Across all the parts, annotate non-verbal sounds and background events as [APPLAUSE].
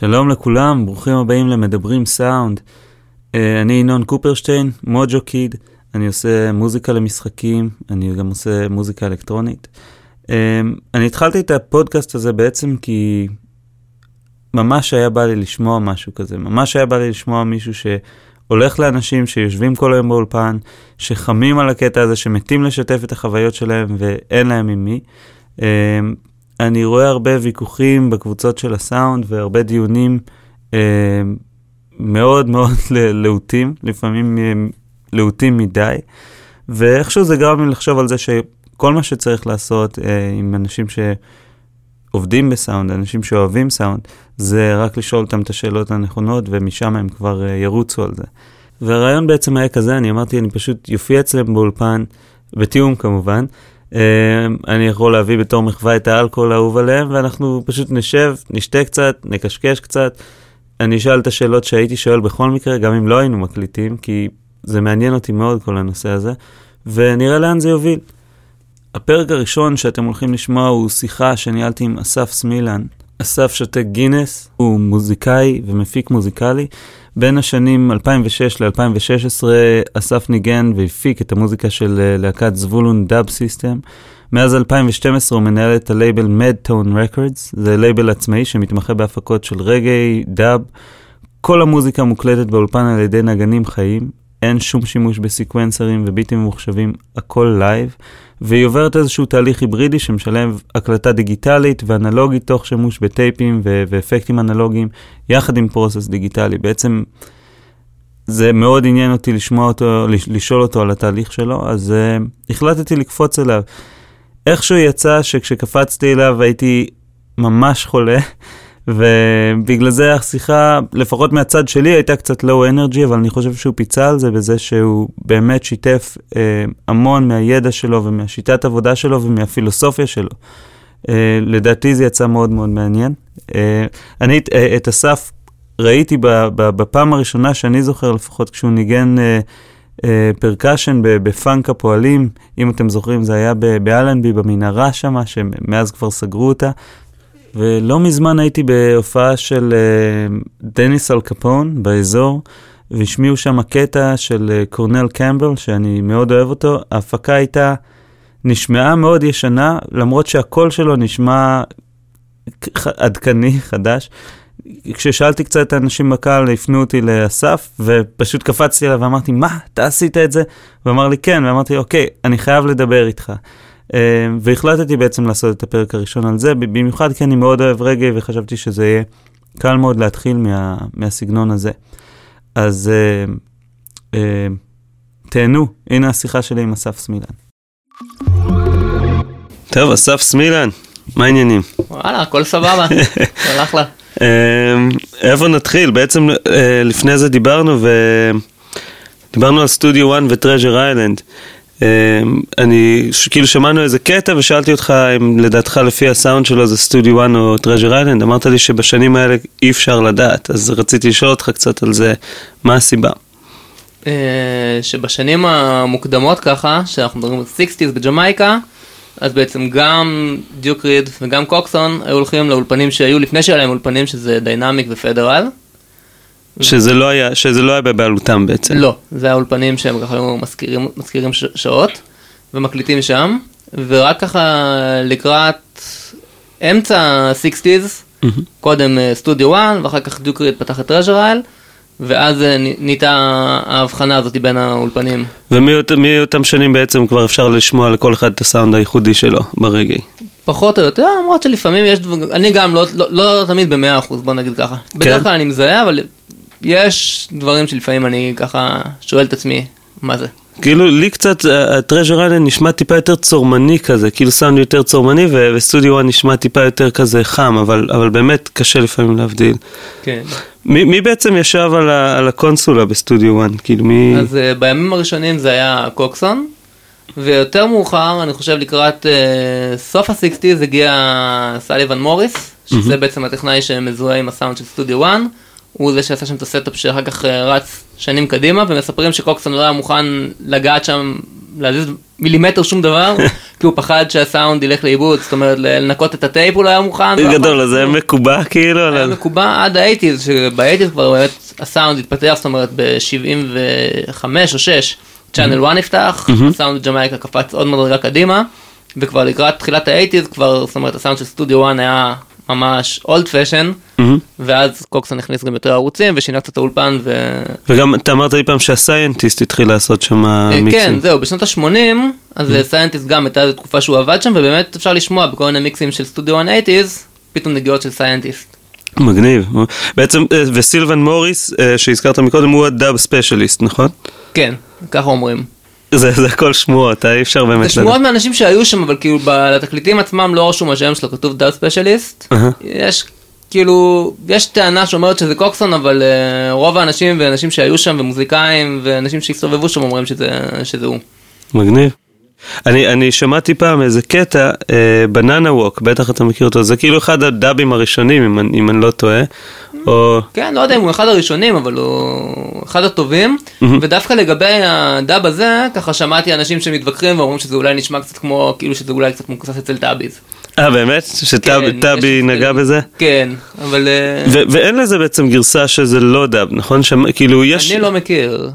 שלום לכולם, ברוכים הבאים למדברים סאונד. Uh, אני ינון קופרשטיין, מוג'ו קיד, אני עושה מוזיקה למשחקים, אני גם עושה מוזיקה אלקטרונית. Uh, אני התחלתי את הפודקאסט הזה בעצם כי ממש היה בא לי לשמוע משהו כזה, ממש היה בא לי לשמוע מישהו שהולך לאנשים שיושבים כל היום באולפן, שחמים על הקטע הזה, שמתים לשתף את החוויות שלהם ואין להם עם מי. אני רואה הרבה ויכוחים בקבוצות של הסאונד והרבה דיונים אה, מאוד [LAUGHS] מאוד להוטים, לפעמים אה, להוטים מדי, ואיכשהו זה גרם לי לחשוב על זה שכל מה שצריך לעשות אה, עם אנשים שעובדים בסאונד, אנשים שאוהבים סאונד, זה רק לשאול אותם את השאלות הנכונות ומשם הם כבר אה, ירוצו על זה. והרעיון בעצם היה כזה, אני אמרתי, אני פשוט יופיע אצלם באולפן, בתיאום כמובן, אני יכול להביא בתור מחווה את האלכוהול האהוב עליהם, ואנחנו פשוט נשב, נשתה קצת, נקשקש קצת. אני אשאל את השאלות שהייתי שואל בכל מקרה, גם אם לא היינו מקליטים, כי זה מעניין אותי מאוד כל הנושא הזה, ונראה לאן זה יוביל. הפרק הראשון שאתם הולכים לשמוע הוא שיחה שניהלתי עם אסף סמילן. אסף שותה גינס, הוא מוזיקאי ומפיק מוזיקלי, בין השנים 2006 ל-2016 אסף ניגן והפיק את המוזיקה של אה, להקת זבולון Dub System. מאז 2012 הוא מנהל את הלייבל Medtone Records, זה לייבל עצמאי שמתמחה בהפקות של רגאיי, dub. כל המוזיקה מוקלטת באולפן על ידי נגנים חיים, אין שום שימוש בסיקוונסרים וביטים ממוחשבים, הכל live. והיא עוברת איזשהו תהליך היברידי שמשלב הקלטה דיגיטלית ואנלוגית תוך שימוש בטייפים ו- ואפקטים אנלוגיים, יחד עם פרוסס דיגיטלי. בעצם זה מאוד עניין אותי לשמוע אותו, לשאול אותו על התהליך שלו, אז uh, החלטתי לקפוץ אליו. איכשהו יצא שכשקפצתי אליו הייתי ממש חולה. ובגלל זה השיחה, לפחות מהצד שלי, הייתה קצת לואו אנרגי, אבל אני חושב שהוא פיצה על זה בזה שהוא באמת שיתף אה, המון מהידע שלו ומהשיטת עבודה שלו ומהפילוסופיה שלו. אה, לדעתי זה יצא מאוד מאוד מעניין. אה, אני אה, את אסף ראיתי בפעם הראשונה שאני זוכר, לפחות כשהוא ניגן אה, אה, percussion בפאנק הפועלים, אם אתם זוכרים, זה היה באלנבי, במנהרה שם, שמאז כבר סגרו אותה. ולא מזמן הייתי בהופעה של uh, דניס אלקפון באוזן, והשמיעו שם קטע של uh, קורנל קמבל, שאני מאוד אוהב אותו. ההפקה הייתה, נשמעה מאוד ישנה, למרות שהקול שלו נשמע עדכני, [LAUGHS] חדש. כששאלתי קצת את האנשים בקהל, הפנו אותי לאסף, ופשוט קפצתי אליו ואמרתי, מה, אתה עשית את זה? הוא אמר לי, כן, ואמרתי, אוקיי, אני חייב לדבר איתך. אה, והחלטתי בעצם לעשות את הפרק הראשון על זה, במיוחד כי אני מאוד אוהב רגעי וחשבתי שזה יהיה קל מאוד להתחיל מה, מהסגנון הזה. אז uh, uh, תהנו, הנה השיחה שלי עם אסף סמילן. טוב, אסף סמילן, מה העניינים? וואלה, הכל סבבה, [LAUGHS] אחלה. איפה נתחיל? בעצם לפני זה דיברנו ודיברנו על סטודיו 1 ו Treasure Island. אמ, אני, כאילו שמענו איזה קטע ושאלתי אותך אם לדעתך לפי הסאונד שלו זה סטודיו 1 או Treasure Island, אמרת לי שבשנים האלה אי אפשר לדעת, אז רציתי לשאול אותך קצת על זה, מה הסיבה? אה, שבשנים המוקדמות ככה, שאנחנו מדברים על 60's בג'מייקה, אז בעצם גם דיוק ריד וגם קוקסון היו הולכים לאולפנים שהיו לפני שהיה להם אולפנים שזה דיינמיק ופדרל. שזה לא היה, שזה לא היה בבעלותם בעצם. לא, זה היה אולפנים שהם ככה היו מזכירים, מזכירים שעות ומקליטים שם, ורק ככה לקראת אמצע ה-60's, mm-hmm. קודם סטודיו אה, 1 ואחר כך דיוקריד פתח את טרז'ר אייל. ואז אה, נהייתה ההבחנה הזאת בין האולפנים. ומי אותם שנים בעצם כבר אפשר לשמוע לכל אחד את הסאונד הייחודי שלו ברגעי? פחות או יותר, למרות שלפעמים יש, אני גם לא, לא, לא תמיד במאה אחוז, בוא נגיד ככה. כן? בדרך כלל אני מזהה, אבל יש דברים שלפעמים אני ככה שואל את עצמי, מה זה? כאילו לי קצת הטרז'ר איילנד נשמע טיפה יותר צורמני כזה, כאילו סאונד יותר צורמני וסטודיו 1 נשמע טיפה יותר כזה חם, אבל, אבל באמת קשה לפעמים להבדיל. כן. מי, מי בעצם ישב על, ה, על הקונסולה בסטודיו 1? כאילו מי... אז uh, בימים הראשונים זה היה קוקסון, ויותר מאוחר, אני חושב לקראת uh, סוף ה-60's הגיע סילבן מוריס, שזה mm-hmm. בעצם הטכנאי שמזוהה עם הסאונד של סטודיו 1. הוא זה שעשה שם את ה setup שאחר כך אה, רץ שנים קדימה, ומספרים שקוקסון לא היה מוכן לגעת שם, להזיז מילימטר שום דבר, [LAUGHS] כי הוא פחד שהסאונד ילך לאיבוד, זאת אומרת לנקות את הטייפ הוא לא היה מוכן. גדול, אז זה היה מקובע כאילו? היה מקובע עד ה eighties, שב eighties כבר באמת הסאונד התפתח, זאת אומרת ב-75 או 6, צ'אנל 1 נפתח, הסאונד ג'מייקה קפץ עוד מדרגה קדימה, וכבר לקראת תחילת ה eighties כבר, זאת אומרת הסאונד של סטודיו 1 היה ממש old fashion, ואז קוקסון הכניס גם יותר ערוצים ושינה קצת האולפן ו... וגם אתה אמרת לי פעם שהסיינטיסט התחיל לעשות שם אה, מיקסים. כן, זהו, בשנות ה-80, אז סיינטיסט גם הייתה תקופה שהוא עבד שם, ובאמת אפשר לשמוע בכל מיני מיקסים של סטודיו 1 80's, פתאום נגיעות של סיינטיסט. מגניב. בעצם, אה, וסילבן מוריס, אה, שהזכרת מקודם, הוא ה Dub Specialist, נכון? כן, ככה אומרים. זה, זה הכל שמועות, אי אפשר באמת זה שמועות מאנשים שהיו שם, אבל כאילו בתקליטים עצמם לא רשום השם שלו, כתוב Dub Specialist. יש כאילו, יש טענה שאומרת שזה קוקסון, אבל אה, רוב האנשים ואנשים שהיו שם ומוזיקאים ואנשים שהסתובבו שם אומרים שזה, שזה הוא. מגניב. אני, אני שמעתי פעם איזה קטע, אה, בננה ווק, בטח אתה מכיר אותו, זה כאילו אחד הדאבים הראשונים, אם, אם אני לא טועה. או... כן, לא יודע אם הוא אחד הראשונים, אבל הוא אחד הטובים, ודווקא לגבי הדאב הזה, ככה שמעתי אנשים שמתווכחים ואומרים שזה אולי נשמע קצת כמו, כאילו שזה אולי קצת מבוסס אצל טאביז. אה, באמת? שטאבי כן, נגע בזה? כן, אבל אה, ו- ואין לזה בעצם גרסה שזה לא דאב, נכון? שם, כאילו יש... אני לא מכיר.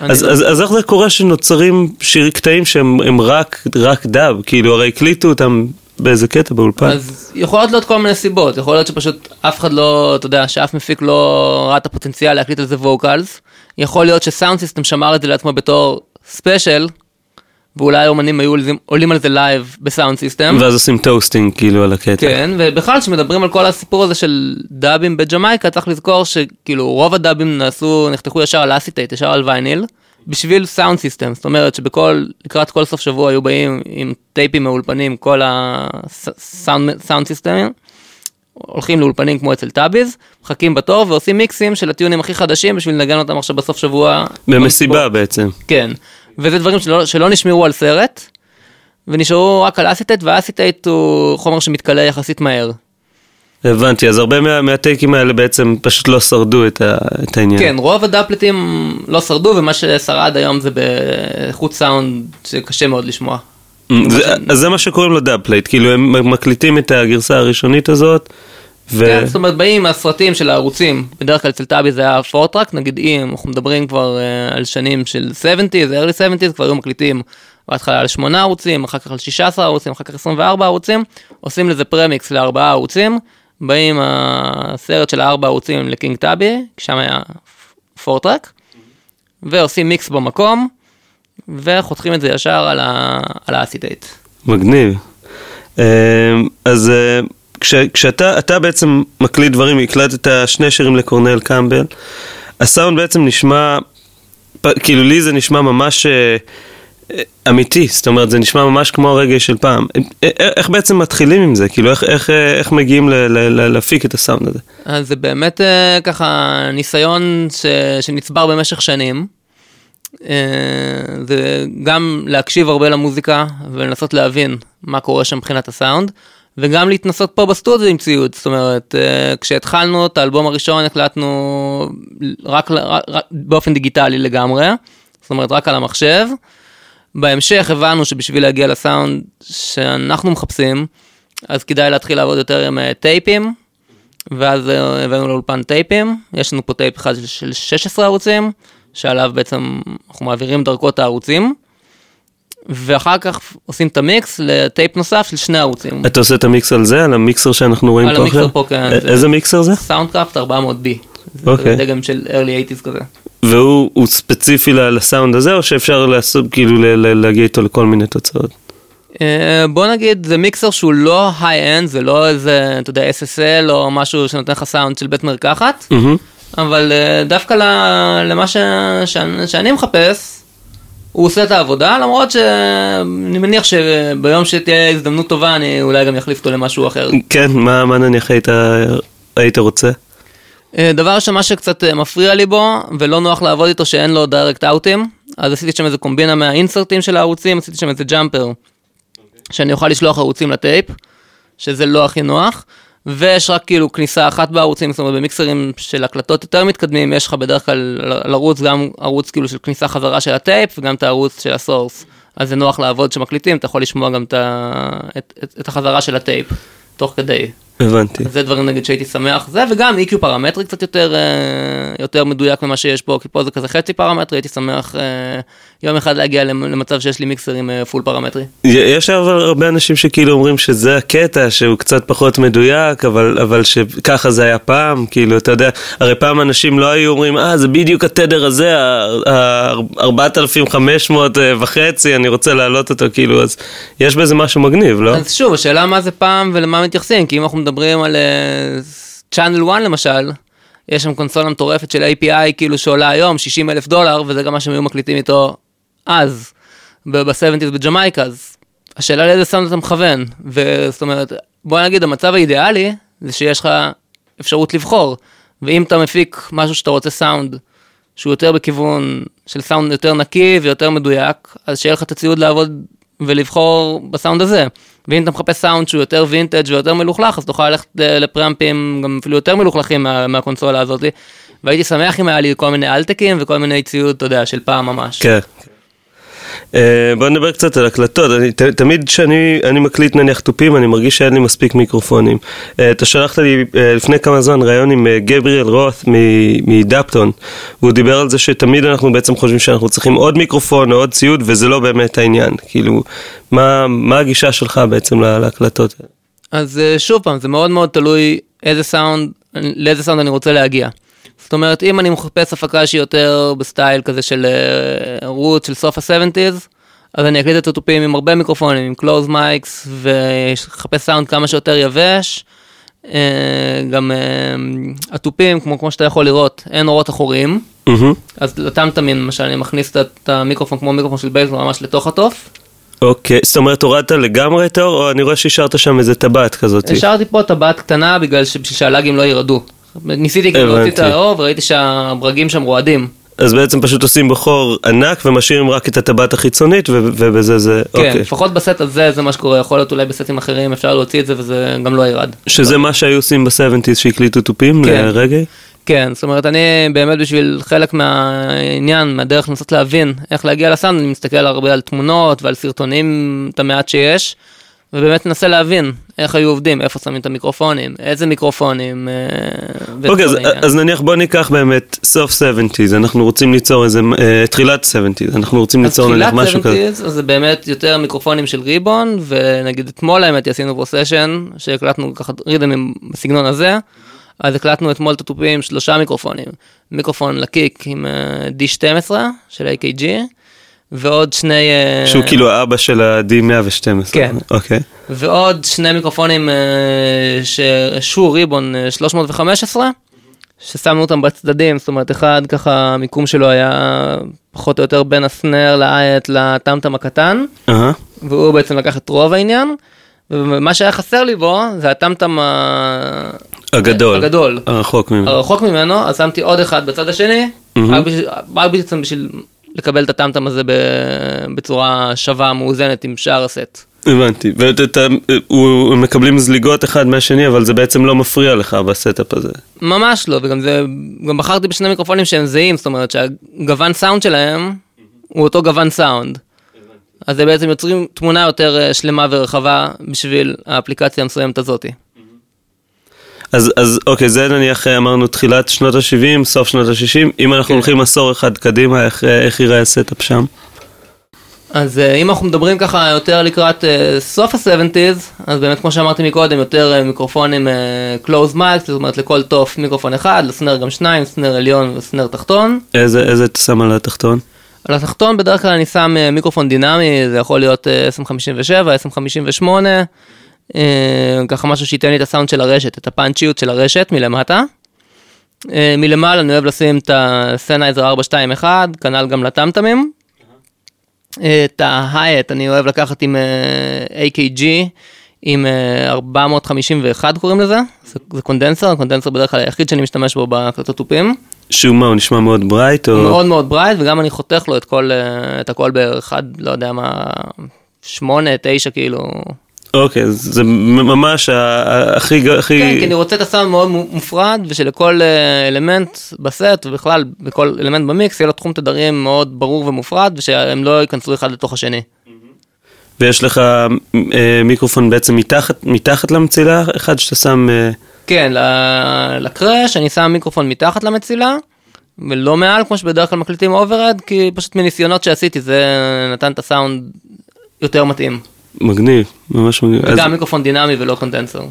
אז, לא- אז, אז איך זה קורה שנוצרים שיר קטעים שהם הם רק, רק דאב? כאילו הרי הקליטו אותם באיזה קטע באולפן. אז יכולות להיות כל מיני סיבות, יכול להיות שפשוט אף אחד לא, אתה יודע, שאף מפיק לא ראה את הפוטנציאל להקליט על זה vocals, יכול להיות ש sound system שמר את זה לעצמו בתור special, ואולי האומנים היו עולים- עולים על זה לייב ב sound system. ואז עושים toasting כאילו על הקטע. כן, ובכלל כשמדברים על כל הסיפור הזה של דאבים בג'מייקה, צריך לזכור שכאילו רוב הדאבים נעשו, נחתכו ישר על acetate, ישר על וייניל, בשביל sound system, זאת אומרת שבכל, לקראת כל סוף שבוע היו באים עם טייפים מאולפנים, כל הסאונד סיסטמים, הולכים לאולפנים כמו אצל טאביז, מחכים בתור ועושים מיקסים של הטיונים הכי חדשים בשביל לנגן אותם עכשיו בסוף שבוע. במסיבה בעצם. כן, וזה דברים שלא, שלא נשמרו על סרט, ונשארו רק על acetate, וה acetate הוא חומר שמתכלה יחסית מהר. הבנתי, אז הרבה מה, מהטייקים האלה בעצם פשוט לא שרדו את, ה, את העניין. כן, רוב הדאבפלייטים לא שרדו, ומה ששרד היום זה באיכות סאונד שקשה מאוד לשמוע. זה, אז זה מה שקוראים לו dub plate, כאילו הם מקליטים את הגרסה הראשונית הזאת. ו... כן, זאת אומרת, באים מהסרטים של הערוצים, בדרך כלל אצל טאבי זה היה four-track, נגיד אם אנחנו מדברים כבר אה, על שנים של 70's, early 70's, כבר היו מקליטים בהתחלה על 8 ערוצים, אחר כך על 16 ערוצים, אחר כך 24 ערוצים, עושים לזה premix לארבעה ערוצים, באים עם הסרט של הארבע ערוצים לקינג טאבי, שם היה four-track, ועושים מיקס במקום, וחותכים את זה ישר על, ה... על ה acetate. מגניב. אה, אז אה, כש, כשאתה אתה בעצם מקליט דברים, הקלטת שני שירים לקורנל קמבל, הסאונד בעצם נשמע, כאילו לי זה נשמע ממש אה, אמיתי, זאת אומרת זה נשמע ממש כמו הרגש של פעם. אה, אה, איך בעצם מתחילים עם זה? כאילו איך, איך, אה, איך מגיעים ל, ל, ל, להפיק את הסאונד הזה? אז זה באמת ככה ניסיון ש... שנצבר במשך שנים. זה גם להקשיב הרבה למוזיקה ולנסות להבין מה קורה שם מבחינת הסאונד, וגם להתנסות פה בסטודיו עם ציוד, זאת אומרת, כשהתחלנו את האלבום הראשון הקלטנו רק, רק, רק באופן דיגיטלי לגמרי, זאת אומרת רק על המחשב. בהמשך הבנו שבשביל להגיע לסאונד שאנחנו מחפשים, אז כדאי להתחיל לעבוד יותר עם אה, טייפים, ואז אה, הבאנו לאולפן טייפים, יש לנו פה טייפ אחד של- של 16 ערוצים, שעליו בעצם אנחנו מעבירים דרכו את הערוצים, ואחר כך עושים את המיקס לטייפ נוסף של שני ערוצים. אתה עושה את המיקס על זה, על המיקסר שאנחנו רואים על פה המיקסר עכשיו? פה, כן, א- זה- איזה מיקסר זה? Soundcraft 400B, זה אוקיי. דגם של early 80's כזה. והוא הוא ספציפי לסאונד הזה, או שאפשר לעשות, כאילו להגיע איתו לכל מיני תוצאות? אה, בוא נגיד זה מיקסר שהוא לא high-end, זה לא איזה, אתה יודע, SSL או משהו שנותן לך סאונד של בית מרקחת. אבל אה, דווקא למה ש... שאני, שאני מחפש, הוא עושה את העבודה, למרות שאני מניח שביום שתהיה הזדמנות טובה אני אולי גם אחליף אותו למשהו אחר. כן, מה, מה נניח היית, היית רוצה? אה, דבר ראשון, מה שקצת אה, מפריע לי בו, ולא נוח לעבוד איתו שאין לו direct אאוטים, אז עשיתי שם איזה קומבינה מהאינסרטים של הערוצים, עשיתי שם איזה jumper, שאני אוכל לשלוח ערוצים לטייפ, שזה לא הכי נוח, ויש רק כאילו כניסה אחת בערוצים, זאת אומרת במיקסרים של הקלטות יותר מתקדמים, יש לך בדרך כלל על ערוץ גם ערוץ כאילו של כניסה חזרה של הטייפ וגם את הערוץ של ה source. אז זה נוח לעבוד כשמקליטים, אתה יכול לשמוע גם את, את, את, את החזרה של הטייפ תוך כדי. הבנתי. זה דברים נגיד שהייתי שמח, זה וגם EQ פרמטרי קצת יותר, אה, יותר מדויק ממה שיש פה, כי פה זה כזה חצי פרמטרי, הייתי שמח אה, יום אחד להגיע למצב שיש לי מיקסר עם פול אה, פרמטרי. יש אבל הרבה אנשים שכאילו אומרים שזה הקטע, שהוא קצת פחות מדויק, אבל, אבל שככה זה היה פעם, כאילו, אתה יודע, הרי פעם אנשים לא היו אומרים, אה, זה בדיוק התדר הזה, ה-4500 וחצי, אני רוצה להעלות אותו, כאילו, אז יש בזה משהו מגניב, לא? אז שוב, השאלה מה זה פעם ולמה מתייחסים, כי אם אנחנו מדברים על uh, Channel 1 למשל, יש שם קונסולה מטורפת של API כאילו שעולה היום 60 אלף דולר, וזה גם מה שהם היו מקליטים איתו אז, ב-70's בג'מייקה, אז השאלה לאיזה סאונד אתה מכוון, וזאת אומרת, בוא נגיד המצב האידיאלי זה שיש לך אפשרות לבחור, ואם אתה מפיק משהו שאתה רוצה סאונד שהוא יותר בכיוון של סאונד יותר נקי ויותר מדויק, אז שיהיה לך את הציוד לעבוד ולבחור בסאונד הזה. ואם אתה מחפש סאונד שהוא יותר וינטג' ויותר מלוכלך, אז תוכל ללכת לפרמפים גם אפילו יותר מלוכלכים מה, מהקונסולה הזאת. והייתי שמח אם היה לי כל מיני אלטקים וכל מיני ציוד, אתה יודע, של פעם ממש. כן. Uh, בוא נדבר קצת על הקלטות, אני, ת, תמיד כשאני מקליט נניח תופים אני מרגיש שאין לי מספיק מיקרופונים. Uh, אתה שלחת לי uh, לפני כמה זמן ראיון עם uh, גבריאל רות מדפטון, והוא דיבר על זה שתמיד אנחנו בעצם חושבים שאנחנו צריכים עוד מיקרופון או עוד ציוד וזה לא באמת העניין, כאילו, מה, מה הגישה שלך בעצם להקלטות? אז uh, שוב פעם, זה מאוד מאוד תלוי איזה סאונד, לאיזה סאונד אני רוצה להגיע. זאת אומרת, אם אני מחפש הפקה שהיא יותר בסטייל כזה של רות uh, של סוף ה-70's, אז אני אקליט את התופים עם הרבה מיקרופונים, עם close mics, ואחפש סאונד כמה שיותר יבש. אה, גם אה, התופים, כמו, כמו שאתה יכול לראות, אין עורות אחוריים. Mm-hmm. אז לטמטמים, למשל, אני מכניס את המיקרופון כמו מיקרופון של בייס ממש לתוך התוף. אוקיי, זאת אומרת הורדת לגמרי את העור, או אני רואה שהשארת שם איזה טבעת כזאת? השארתי פה טבעת קטנה בגלל שבשביל שהלאגים לא ירדו. ניסיתי להוציא את האור וראיתי שהברגים שם רועדים. אז בעצם פשוט עושים בחור ענק ומשאירים רק את הטבעת החיצונית ובזה זה, כן, אוקיי. לפחות בסט הזה זה מה שקורה, יכול להיות אולי בסטים אחרים אפשר להוציא את זה וזה גם לא ירד. שזה מה שהיו עושים ב-70's שהקליטו תופים כן. לרגעי? כן, זאת אומרת אני באמת בשביל חלק מהעניין, מהדרך לנסות להבין איך להגיע לסאונד, אני מסתכל הרבה על תמונות ועל סרטונים, את המעט שיש. ובאמת ננסה להבין איך היו עובדים, איפה שמים את המיקרופונים, איזה מיקרופונים. אה, אוקיי, אז, אז נניח בוא ניקח באמת סוף 70's, אנחנו רוצים ליצור איזה, uh, תחילת 70's, אנחנו רוצים ליצור נניח משהו כזה. אז תחילת 70's זה באמת יותר מיקרופונים של ריבון, ונגיד אתמול האמת עשינו פה סשן, שהקלטנו ככה רידמים בסגנון הזה, אז הקלטנו אתמול את התופים שלושה מיקרופונים, מיקרופון לקיק עם uh, D12 של AKG. ועוד שני... אה, שהוא כאילו האבא של ה-D112. כן. אוקיי. ועוד שני מיקרופונים אה, ששו ריבון 315, אה, ששמנו אותם בצדדים, זאת אומרת, אחד ככה המיקום שלו היה פחות או יותר בין הסנר לאייט לטמטם הקטן, uh-huh. והוא בעצם לקח את רוב העניין, ומה שהיה חסר לי בו זה הטמטם הגדול, הגדול, הרחוק ממנו, הרחוק ממנו, אז שמתי עוד אחד בצד השני, mm-hmm. רק בעצם בשביל לקבל את הטמטם הזה בצורה שווה, מאוזנת עם שאר הסט. הבנתי, והם מקבלים זליגות אחד מהשני, אבל זה בעצם לא מפריע לך ב setup הזה. ממש לא, וגם זה, גם בחרתי בשני מיקרופונים שהם זהים, זאת אומרת שהגוון סאונד שלהם הוא אותו גוון סאונד. אז זה בעצם יוצרים תמונה יותר אה, שלמה ורחבה בשביל האפליקציה המסוימת הזאתי. אז, אז אוקיי, זה נניח אמרנו תחילת שנות ה-70, סוף שנות ה-60, אם אנחנו כן. הולכים עשור אחד קדימה, איך, איך ייראה ה setup שם? אז אה, אם אנחנו מדברים ככה יותר לקראת סוף ה-70's, אז באמת כמו שאמרתי מקודם, יותר מיקרופונים close mic, זאת אומרת לכל תוף מיקרופון אחד, ל snare גם שניים, snare עליון ו snare תחתון. איזה, איזה אתה שם על התחתון? על התחתון בדרך כלל אני שם מיקרופון דינמי, זה יכול להיות uh, 1057, 1058. אה, ככה משהו שייתן לי את הסאונד של הרשת, את הפאנצ'יות של הרשת מלמטה. אה, מלמעלה אני אוהב לשים את הסנהייזר 421, כנ"ל גם לטמטמים. אה, את ה hat אני אוהב לקחת עם AKG, עם 451 קוראים לזה, זה, זה condenser, ה condenser בדרך כלל היחיד שאני משתמש בו בהקלטות תופים. שהוא מה, הוא נשמע מאוד bright או... מאוד מאוד bright, וגם אני חותך לו את כל, את הכל באחד, לא יודע מה, שמונה, תשע קילו. אוקיי, זה ממש הכי, הכי, כן, כי אני רוצה את הסאונד מאוד מופרד, ושלכל אה, אלמנט בסט, ובכלל בכל אלמנט במיקס, יהיה לו תחום תדרים מאוד ברור ומופרד, ושהם לא ייכנסו אחד לתוך השני. ויש לך אה, מיקרופון בעצם מתחת, מתחת למצילה, אחד שאתה שם, אה, כן, ל- ל crash אני שם מיקרופון מתחת למצילה, ולא מעל, כמו שבדרך כלל מקליטים overhead, כי פשוט מניסיונות שעשיתי זה נתן את הסאונד יותר מתאים. מגניב, ממש מגניב. אז וגם מיקרופון דינמי ולא condenser.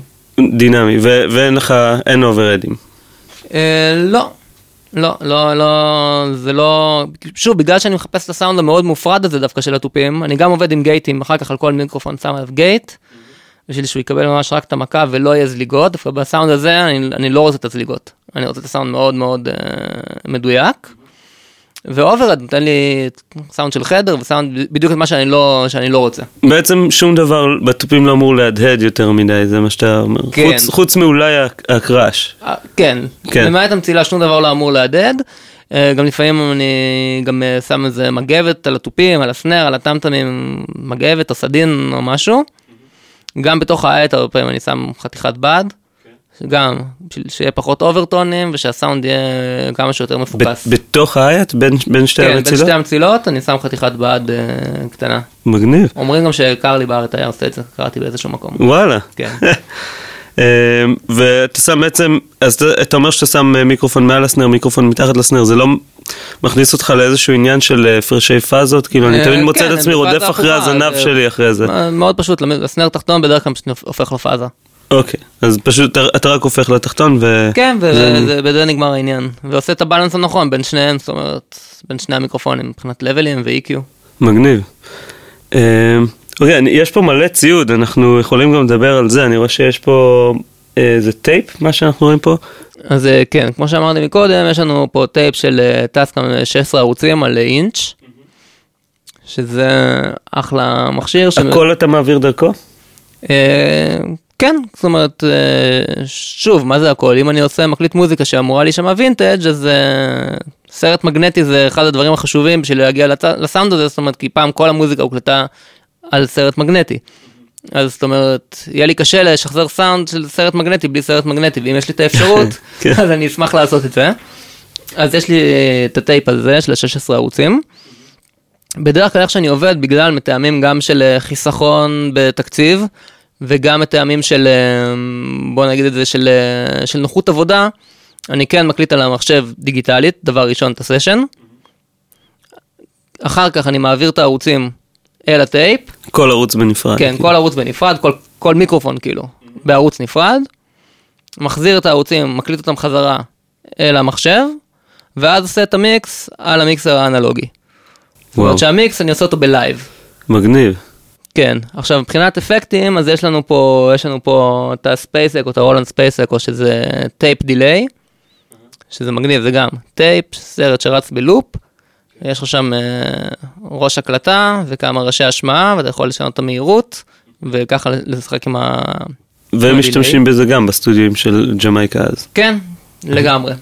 דינמי, ו- ואין לך, אין אוברהדים. אה, לא. לא, לא, לא, זה לא, שוב, בגלל שאני מחפש את הסאונד המאוד מופרד הזה דווקא של התופים, אני גם עובד עם גייטים, אחר כך על כל מיקרופון שם עליו gate, בשביל שהוא יקבל ממש רק את המכה ולא יהיה זליגות, דווקא בסאונד הזה אני, אני לא רוצה את הזליגות, אני רוצה את הסאונד מאוד מאוד אה, מדויק. ו overhead נותן לי סאונד של חדר וסאונד בדיוק את מה שאני לא, שאני לא רוצה. בעצם שום דבר בתופים לא אמור להדהד יותר מדי, זה מה שאתה אומר. כן. חוץ, חוץ מאולי הק- ה crash. אה, כן, כן. למעט המצילה שום דבר לא אמור להדהד. אה, גם לפעמים אני גם אה, שם איזה מגבת על התופים, על ה snare, על הטמטמים, מגבת או סדין או משהו. גם בתוך ה hat הרבה פעמים אני שם חתיכת בד. גם בשביל שיהיה פחות אוברטונים ושהסאונד יהיה כמה שיותר מפוקס. בתוך העט, בין, בין שתי כן, בין המצילות? שתי המצילות אני שם חתיכת בד אה, קטנה. מגניב. אומרים גם שקרלי בארץ היה עושה את זה, קראתי באיזשהו מקום. וואלה. כן. [LAUGHS] אה, ואתה שם בעצם, אז אתה, אומר שאתה שם אה, מיקרופון מעל הסנר, מיקרופון מתחת לסנר, זה לא מכניס אותך לאיזשהו עניין של אה, הפרשי פאזות? כאילו, אני אה, תמיד מוצא כן, את עצמי אני רודף אחרי הזנב שלי אחרי זה. מאוד פשוט, ל snare תחתון בדרך כלל הופך לפאזה. אוקיי, אז פשוט אתה- רק הופך לתחתון ו... כן, זה- ובזה נגמר העניין. ועושה את הבלנס הנכון בין שניהם, זאת אומרת, בין שני המיקרופונים, מבחינת לבלים ו-EQ. מגניב. אה, אוקיי, יש פה מלא ציוד, אנחנו יכולים גם לדבר על זה, אני רואה שיש פה אה, איזה טייפ, מה שאנחנו רואים פה. אז אה, כן, כמו שאמרתי מקודם, יש לנו פה טייפ של אה, טסקאם 16 ערוצים על אינץ', שזה אחלה מכשיר. הכל אתה מעביר דרכו? כן, זאת אומרת, אה, שוב, מה זה הכל? אם אני עושה מקליט מוזיקה שאמורה להישמע וינטג' אז אה, סרט מגנטי זה אחד הדברים החשובים בשביל להגיע לצ... לסאונד הזה, זאת אומרת, כי פעם כל המוזיקה הוקלטה על סרט מגנטי. אז זאת אומרת, יהיה לי קשה לשחזר סאונד של סרט מגנטי בלי סרט מגנטי, ואם יש לי את האפשרות, [LAUGHS] כן. אז אני אשמח לעשות את זה. אז יש לי אה, את הטייפ הזה של ה-16 ערוצים. בדרך כלל איך שאני עובד, בגלל מטעמים גם של חיסכון בתקציב, וגם מטעמים של, אה, בוא נגיד את זה, של, אה, של נוחות עבודה, אני כן מקליט על המחשב דיגיטלית, דבר ראשון את הסשן. אחר כך אני מעביר את הערוצים אל הטייפ, כל ערוץ בנפרד. כן, כל ערוץ בנפרד, כל, כל מיקרופון כאילו, בערוץ נפרד, מחזיר את הערוצים, מקליט אותם חזרה אל המחשב, ואז עושה את המיקס על המיקסר האנלוגי. זאת וואו. אומרת שהמיקס אני עושה אותו בלייב. מגניב. כן, עכשיו מבחינת אפקטים, אז יש לנו פה, יש לנו פה את ה Space Echo את הרולנד Space Echo שזה tape delay, שזה מגניב, זה גם טייפ, סרט שרץ בלופ, יש לך שם אה, ראש הקלטה וכמה ראשי השמעה ואתה יכול לשנות את המהירות וככה לשחק עם ה... והם משתמשים בזה גם בסטודיו של ג'מייקה אז. כן, לגמרי.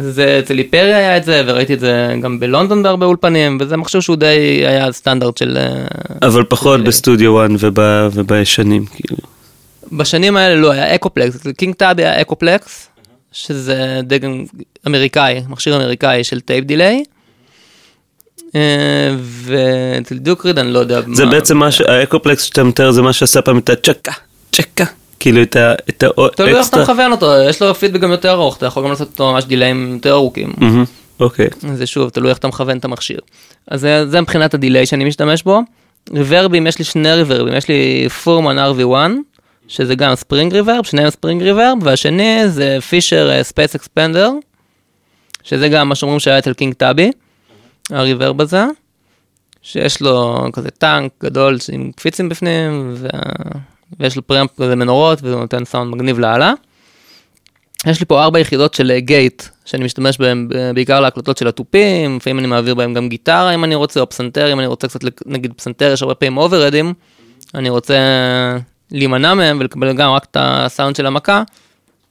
זה אצל לי פרי היה את זה וראיתי את זה גם בלונדון בהרבה אולפנים וזה מכשיר שהוא די היה סטנדרט של... אה, אבל פחות delay. בסטודיו 1 וב- ובישנים, כאילו. בשנים האלה לא היה Echoplex, קינג טאבי היה Echoplex, שזה דגם אמריקאי, מכשיר אמריקאי של tape delay. אה, ואצל דיוק ריד אני לא יודע זה בעצם מה שה Echoplex שאתה מתאר זה מה שעשה פעם את הצ'קה, צ'קה, כאילו את ה- את תלוי איך אתה האקסטרה. מכוון אותו, יש לו פידבק גם יותר ארוך, אתה יכול גם לעשות אותו ממש דיליים יותר ארוכים. אוקיי. זה שוב, תלוי איך אתה מכוון את המכשיר. אז זה, זה מבחינת ה delay שאני משתמש בו. ריברבים, יש לי שני ריברבים, יש לי Furman RV1, שזה גם spring reverb, שניהם spring reverb, והשני זה Fisher Space Expander, שזה גם מה שאומרים שהיה אצל קינג טאבי, ה reverb הזה, שיש לו כזה טנק גדול עם קפיצים בפנים, ו... ויש לו preamp כזה מנורות, וזה נותן סאונד מגניב לאללה. יש לי פה ארבע יחידות של gate, שאני משתמש בהן ב- בעיקר להקלטות של התופים, לפעמים אני מעביר בהם גם גיטרה אם אני רוצה, או פסנתר אם אני רוצה קצת, נגיד פסנתר יש הרבה פעמים אוברהדים, אני רוצה להימנע מהם ולקבל גם רק את הסאונד של המכה,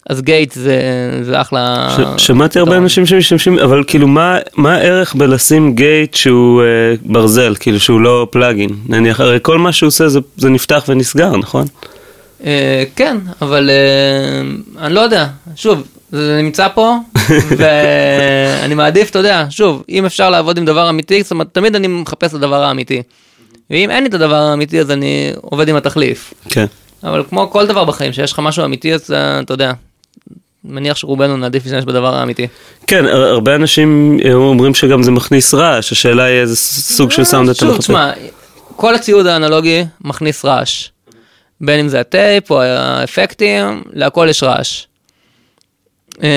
אז גייט זה, זה אחלה... ש, שמעתי הרבה. אנשים שמשתמשים, אבל כאילו מה, מה הערך בלשים גייט שהוא אה, ברזל, כאילו שהוא לא פלאגין? נניח, הרי כל מה שהוא עושה זה, זה נפתח ונסגר, נכון? אה, כן, אבל אה, אני לא יודע, שוב, זה נמצא פה, [LAUGHS] ואני מעדיף, אתה יודע, שוב, אם אפשר לעבוד עם דבר אמיתי, זאת אומרת, תמיד אני מחפש את הדבר האמיתי. ואם אין לי את הדבר האמיתי, אז אני עובד עם התחליף. כן. אבל כמו כל דבר בחיים, שיש לך משהו אמיתי, אז אתה יודע, מניח שרובנו נעדיף להשתמש בדבר האמיתי. כן, הר- הרבה אנשים אה, אומרים שגם זה מכניס רעש, השאלה היא איזה סוג של סאונד אתה מחפש. תשמע, כל הציוד האנלוגי מכניס רעש. בין אם זה הטייפ או האפקטים, להכל יש רעש. אה,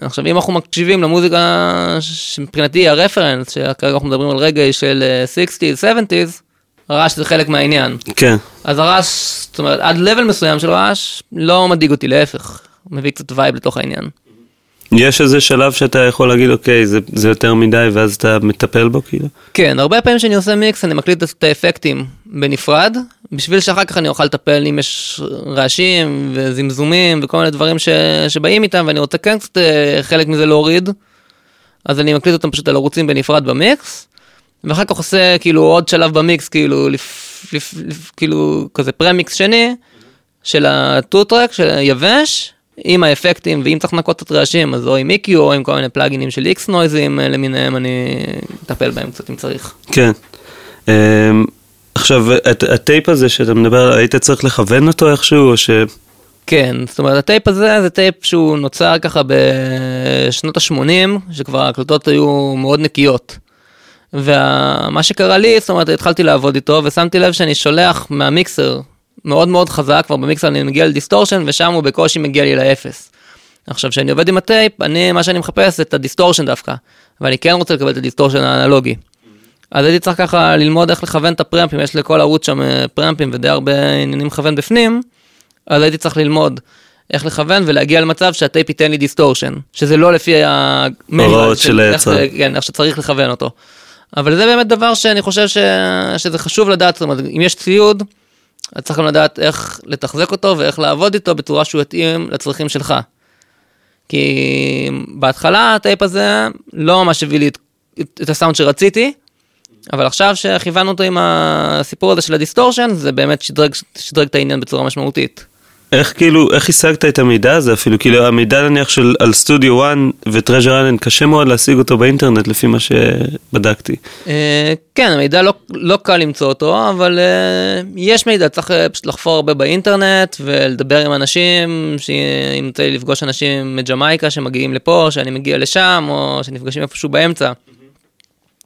עכשיו, אם אנחנו מקשיבים למוזיקה שמבחינתי היא הרפרנס, שכרגע אנחנו מדברים על רגע של אה, 60's, 70's, הרעש זה חלק מהעניין. כן, אז הרעש, זאת אומרת, עד לבל מסוים של רעש, לא מדאיג אותי, להפך. מביא קצת וייב לתוך העניין. יש איזה שלב שאתה יכול להגיד, אוקיי, זה, זה יותר מדי, ואז אתה מטפל בו, כאילו? כן, הרבה פעמים כשאני עושה מיקס אני מקליט את האפקטים בנפרד, בשביל שאחר כך אני אוכל לטפל אם יש רעשים וזמזומים וכל מיני דברים ש... שבאים איתם ואני רוצה כן קצת אה, חלק מזה להוריד, אז אני מקליט אותם פשוט על ערוצים בנפרד במיקס, ואחר כך עושה כאילו עוד שלב במיקס, כאילו, לפ... לפ... לפ... כאילו כזה premix שני של ה two-track, של היבש. עם האפקטים, ואם צריך לנקות את רעשים, אז או עם EQ או עם כל מיני פלאגינים של איקס נויזים אה, למיניהם, אני אטפל בהם קצת אם צריך. כן. Um, עכשיו, הט- הטייפ הזה שאתה מדבר היית צריך לכוון אותו איכשהו, או ש... כן, זאת אומרת, הטייפ הזה זה טייפ שהוא נוצר ככה בשנות ה-80, שכבר ההקלטות היו מאוד נקיות. ומה שקרה לי, זאת אומרת, התחלתי לעבוד איתו, ושמתי לב שאני שולח מהמיקסר מאוד מאוד חזק, כבר במיקסר אני מגיע לדיסטורשן, ושם הוא בקושי מגיע לי לאפס. עכשיו, כשאני עובד עם הטייפ, אני, מה שאני מחפש זה את הדיסטורשן דווקא, ואני כן רוצה לקבל את הדיסטורשן האנלוגי. אז הייתי צריך ככה ללמוד איך לכוון את הפרמפים, יש לכל ערוץ שם אה, פרמפים ודי הרבה עניינים לכוון בפנים, אז הייתי צריך ללמוד איך לכוון ולהגיע למצב שהטייפ ייתן לי דיסטורשן, שזה לא לפי הוראות של היצרן. כן, איך שצריך לכוון אותו. אבל זה באמת דבר שאני חושב ש... שזה חשוב לדעת, זאת אומרת, אם יש ציוד, אז צריך גם לדעת איך לתחזק אותו ואיך לעבוד איתו בצורה שהוא יתאים לצרכים שלך. כי בהתחלה הטייפ הזה לא ממש הביא לי את, את, הסאונד שרציתי, אבל עכשיו שכיוונו אותו עם הסיפור הזה של הדיסטורשן, זה באמת שדרג, שדרג את העניין בצורה משמעותית. איך כאילו, איך השגת את המידע הזה אפילו? כאילו, המידע נניח של על סטודיו 1 ו Treasure Island, קשה מאוד להשיג אותו באינטרנט לפי מה שבדקתי. אה, כן, המידע לא, לא קל למצוא אותו, אבל אה, יש מידע, צריך אה, פשוט לחפור הרבה באינטרנט ולדבר עם אנשים, שאם יוצא לי לפגוש אנשים מג'מייקה שמגיעים לפה, שאני מגיע לשם, או שנפגשים איפשהו באמצע.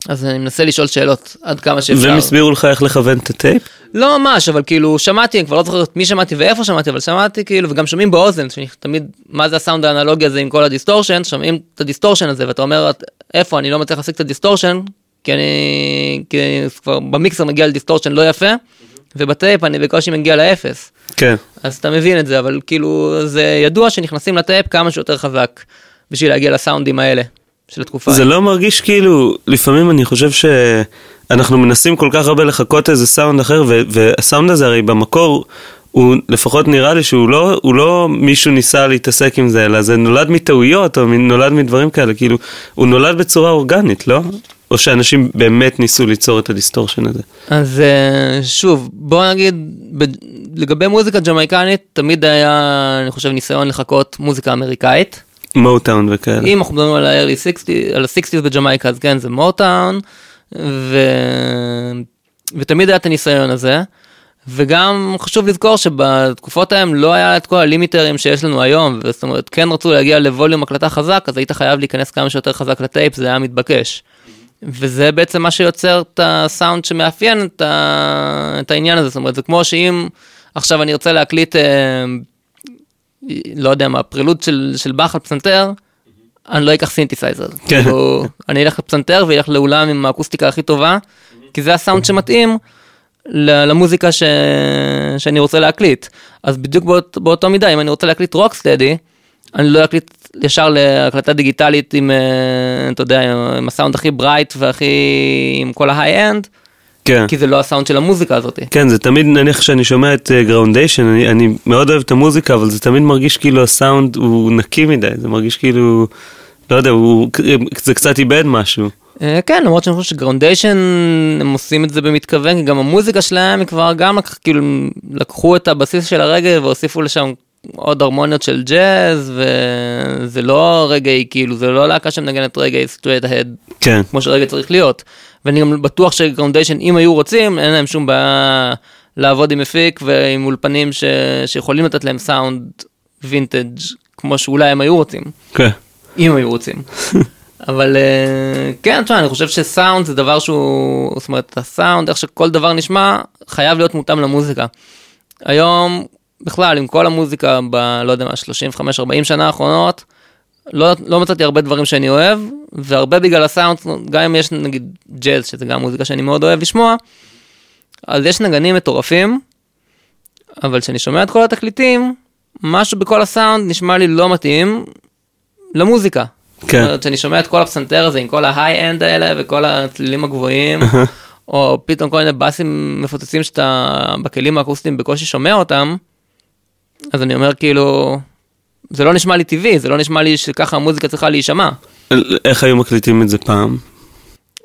אז אני מנסה לשאול שאלות עד כמה שאפשר. והם הסבירו לך איך לכוון את הטייפ? לא ממש, אבל כאילו שמעתי, אני כבר לא זוכר מי שמעתי ואיפה שמעתי, אבל שמעתי כאילו, וגם שומעים באוזן, שאני תמיד, מה זה הסאונד האנלוגי הזה עם כל הדיסטורשן, שומעים את הדיסטורשן הזה, ואתה אומר, איפה, אני לא מצליח להשיג את הדיסטורשן, כי אני, כי אני כבר במיקסר מגיע לדיסטורשן לא יפה, ובטייפ אני בקושי מגיע לאפס. כן. אז אתה מבין את זה, אבל כאילו, זה ידוע שנכנסים לטייפ כמה שיותר חזק, בשביל להגיע לסאונדים האלה, של התקופה. זה לא מרגיש כאילו, לפעמים אני חושב שאנחנו מנסים כל כך הרבה לחקות איזה סאונד אחר, ו- והסאונד הזה הרי במקור, הוא לפחות נראה לי שהוא לא, לא מישהו ניסה להתעסק עם זה, אלא זה נולד מטעויות, או נולד מדברים כאלה, כאילו, הוא נולד בצורה אורגנית, לא? או שאנשים באמת ניסו ליצור את הדיסטורשן הזה. אז אה, שוב, בוא נגיד, ב- לגבי מוזיקה ג'מייקנית, תמיד היה, אני חושב, ניסיון לחקות מוזיקה אמריקאית. מוטאון וכאלה. אם אנחנו מדברים על ה-early 60, על ה-60's בג'מייקה, אז כן, זה מוטאון, ו... ותמיד היה את הניסיון הזה. וגם חשוב לזכור שבתקופות ההם לא היה את כל הלימיטרים שיש לנו היום, זאת אומרת, כן רצו להגיע לווליום הקלטה חזק, אז היית חייב להיכנס כמה שיותר חזק לטייפ, זה היה מתבקש. וזה בעצם מה שיוצר את הסאונד שמאפיין את, ה... את העניין הזה, זאת אומרת, זה כמו שאם עכשיו אני רוצה להקליט, אה, לא יודע מה, פרילוד של, של באך על פסנתר, אני לא אקח סינתסייזר. כן. כאילו, אני אלך לפסנתר ואלך לאולם עם האקוסטיקה הכי טובה, כי זה הסאונד שמתאים למוזיקה ש... שאני רוצה להקליט. אז בדיוק באות, באותו מידה, אם אני רוצה להקליט רוקסטדי, אני לא אקליט ישר להקלטה דיגיטלית עם, אה, אתה יודע, עם הסאונד הכי bright והכי, עם כל ה high-end, כן. כי זה לא הסאונד של המוזיקה הזאת. כן, זה תמיד, נניח שאני שומע את Groundation, אה, אני, אני מאוד אוהב את המוזיקה, אבל זה תמיד מרגיש כאילו הסאונד הוא נקי מדי, זה מרגיש כאילו, לא יודע, הוא, זה קצת איבד משהו. אה, כן, למרות שאני חושב ש Groundation, הם עושים את זה במתכוון, כי גם המוזיקה שלהם היא כבר גם, כאילו, לקחו את הבסיס של הרגאיי והוסיפו לשם עוד הרמוניות של ג'אז, וזה לא רגאיי, כאילו, זה לא להקה שמנגנת רגאיי straight ahead, כן. כמו שרגאיי צריך להיות. ואני גם בטוח ש Groundation, אם היו רוצים, אין להם שום בעיה לעבוד עם מפיק ועם אולפנים ש... שיכולים לתת להם סאונד וינטג' כמו שאולי הם היו רוצים, כן. אם היו רוצים. [LAUGHS] אבל אה, כן, תשמע, אני חושב שסאונד זה דבר שהוא, זאת אומרת, הסאונד, איך שכל דבר נשמע, חייב להיות מותאם למוזיקה. היום, בכלל, עם כל המוזיקה ב... לא יודע מה, 35-40 שנה האחרונות, לא, לא מצאתי הרבה דברים שאני אוהב, והרבה בגלל הסאונד, גם אם יש נגיד ג'אז, שזה גם מוזיקה שאני מאוד אוהב לשמוע, אז יש נגנים מטורפים, אבל כשאני שומע את כל התקליטים, משהו בכל הסאונד נשמע לי לא מתאים למוזיקה. כן. זאת אומרת, כשאני שומע את כל הפסנתר הזה עם כל ההיי-אנד האלה וכל הצלילים הגבוהים, או פתאום כל מיני באסים מפוצצים שאתה בכלים האקוסטיים בקושי שומע אותם, אז אני אומר כאילו, זה לא נשמע לי טבעי, זה לא נשמע לי שככה המוזיקה צריכה להישמע. איך היו מקליטים את זה פעם?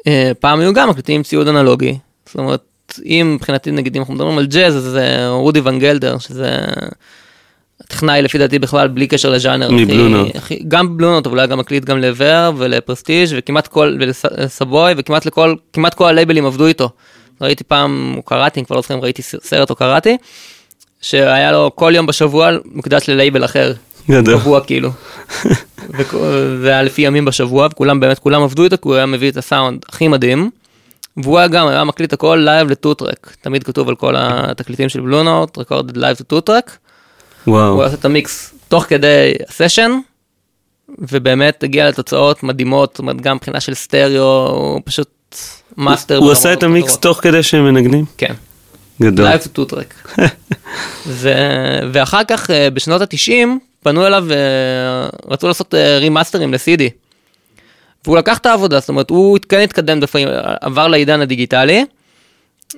אה, פעם היו גם מקליטים ציוד אנלוגי, זאת אומרת, אם מבחינתי נגיד אם אנחנו מדברים על ג'אז, אז זה רודי ון גלדר, שזה טכנאי לפי דעתי בכלל בלי קשר לז'אנר. מבלו הכי- הכי- גם בלונות, אבל היה גם מקליט גם לבר ולפרסטיג' וכמעט כל, ולסבוי, וכמעט לכל, כמעט כל הלייבלים עבדו איתו. ראיתי פעם, או קראתי, אני כבר לא זוכר אם ראיתי סרט או קראתי, שהיה לו כל יום בשבוע מוקדש ללייבל אחר. גדול. קבוע כאילו. [LAUGHS] זה היה לפי ימים בשבוע, וכולם באמת, כולם עבדו איתו, כי הוא היה מביא את הסאונד הכי מדהים. והוא היה גם, היה מקליט הכל live ל two-track. תמיד כתוב על כל התקליטים של Blue Note, recorded live to two-track. הוא וואו. עשה את המיקס תוך כדי הסשן, ובאמת הגיע לתוצאות מדהימות, זאת אומרת, גם מבחינה של סטריאו, הוא פשוט מאסטר. הוא עשה את המיקס. תוך כדי שהם מנגנים? כן. גדול. live two track. ו- ואחר כך אה, בשנות ה-90 פנו אליו ורצו לעשות אה, רימאסטרים ל-CD. והוא לקח את העבודה, זאת אומרת הוא כן התקדם לפעמים, עבר לעידן הדיגיטלי,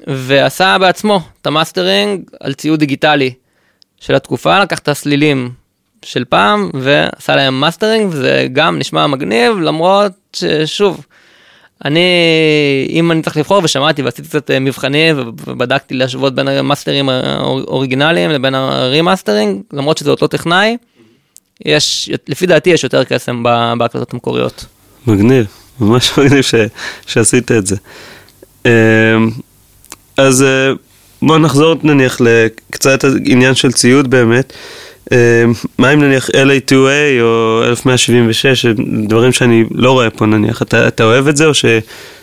ועשה בעצמו את המאסטרינג על ציוד דיגיטלי של התקופה, לקח את הסלילים של פעם ועשה להם מאסטרינג, וזה גם נשמע מגניב, למרות ששוב, אני, אם אני צריך לבחור, ושמעתי ועשיתי קצת אה, מבחנים ובדקתי להשוות בין המאסטרים האוריגינליים לבין ה remastering, למרות שזה אותו טכנאי, יש, לפי דעתי יש יותר קסם בהקלטות המקוריות. מגניב, ממש [LAUGHS] מגניב ש, שעשית את זה. אמ, אז אה, בוא נחזור נניח לקצת עניין של ציוד באמת. אמ, מה אם נניח LA2A או 1176, דברים שאני לא רואה פה נניח, אתה, אתה אוהב את זה או ש...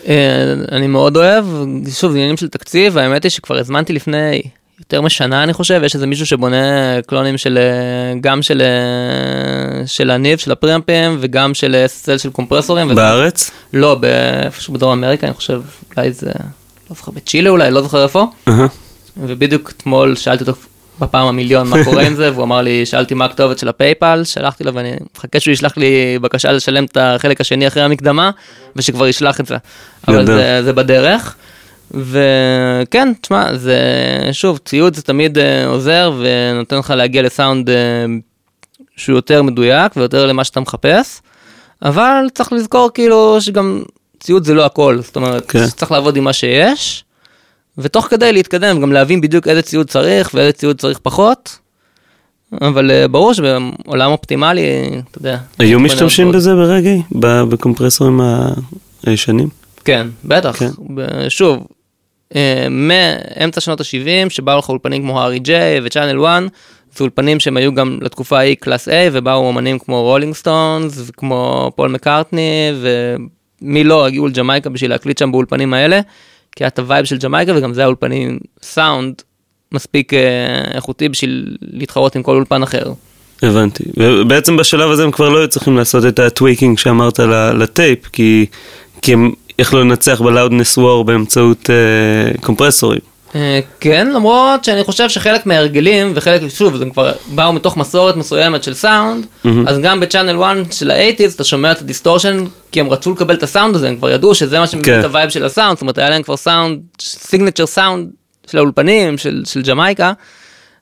אה, אני מאוד אוהב, שוב, עניינים של תקציב, האמת היא שכבר הזמנתי לפני יותר משנה אני חושב, יש איזה מישהו שבונה קלונים של, אה, גם של, אה, של הניב, של הפריאמפים, וגם של SSL של קומפרסורים. וזה- בארץ? לא, באיפשהו בדרום אמריקה, אני חושב, אולי זה, לא זוכר, בצ'ילה אולי, לא זוכר איפה. אהה. ובדיוק אתמול שאלתי אותו בפעם המיליון מה קורה עם זה, והוא אמר לי, שאלתי מה הכתובת של הפייפל, שלחתי לו ואני מחכה שהוא ישלח לי בקשה לשלם את החלק השני אחרי המקדמה, ושכבר ישלח את זה. אבל. זה, זה בדרך. וכן, תשמע, זה שוב, ציוד זה תמיד אה, עוזר ונותן לך להגיע לסאונד אה, שהוא יותר מדויק ויותר למה שאתה מחפש, אבל צריך לזכור כאילו שגם ציוד זה לא הכל, זאת אומרת, כן. צריך לעבוד עם מה שיש. ותוך כדי להתקדם, גם להבין בדיוק איזה ציוד צריך ואיזה ציוד צריך פחות. אבל אה, ברור שבעולם אופטימלי, אתה יודע. היו משתמשים מיני בזה ברגאיי? בקומפרסורים הישנים? כן, בטח. כן. שוב, מאמצע שנות ה-70, שבאו לך אולפנים כמו הארי ג'יי וצ'אנל 1, זה אולפנים שהם היו גם לתקופה ההיא class A, ובאו אומנים כמו רולינג סטונס, וכמו פול מקארטני, ומי לא, הגיעו לג'מייקה בשביל להקליט שם באולפנים האלה, כי היה את ה vibe של ג'מייקה, וגם זה האולפנים סאונד מספיק אה, איכותי בשביל להתחרות עם כל אולפן אחר. הבנתי. ובעצם בשלב הזה הם כבר לא היו צריכים לעשות את ה tweaking שאמרת לטייפ, כי, כי הם יכלו לנצח ב loudness war באמצעות אה, קומפרסורים. אה, כן, למרות שאני חושב שחלק מההרגלים, וחלק, שוב, הם כבר באו מתוך מסורת מסוימת של סאונד, אז גם בצ'אנל 1 של ה eighties אתה שומע את ה distortion, כי הם רצו לקבל את הסאונד הזה, הם כבר ידעו שזה מה שמביא כן. את ה vibe של הסאונד, זאת אומרת היה להם כבר סאונד, signature sound של האולפנים, של, של ג'מייקה,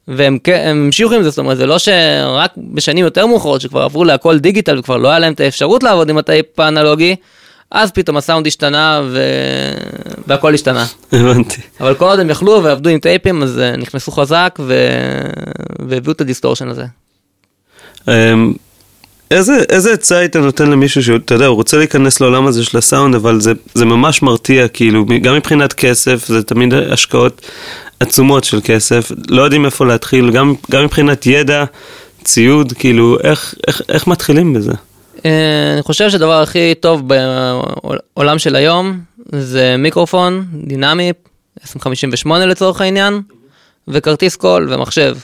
והם הם המשיכו עם זה, זאת אומרת זה לא שרק בשנים יותר מאוחרות שכבר עברו להכל digital וכבר לא היה להם את האפשרות לעבוד עם הטייפ האנלוגי, אז פתאום הסאונד השתנה ו... והכל השתנה. הבנתי. אבל כל עוד הם יכלו ועבדו עם טייפים אז אה, נכנסו חזק ו... והביאו את ה distortion הזה. אמ, איזה, איזה עצה היית נותן למישהו שאתה יודע, הוא רוצה להיכנס לעולם הזה של הסאונד, אבל זה, זה ממש מרתיע, כאילו, גם מבחינת כסף, זה תמיד השקעות עצומות של כסף, לא יודעים איפה להתחיל, גם, גם מבחינת ידע, ציוד, כאילו, איך, איך, איך מתחילים בזה? אה, אני חושב שהדבר הכי טוב בעולם של היום זה מיקרופון דינמי 1058 לצורך העניין וכרטיס קול ומחשב.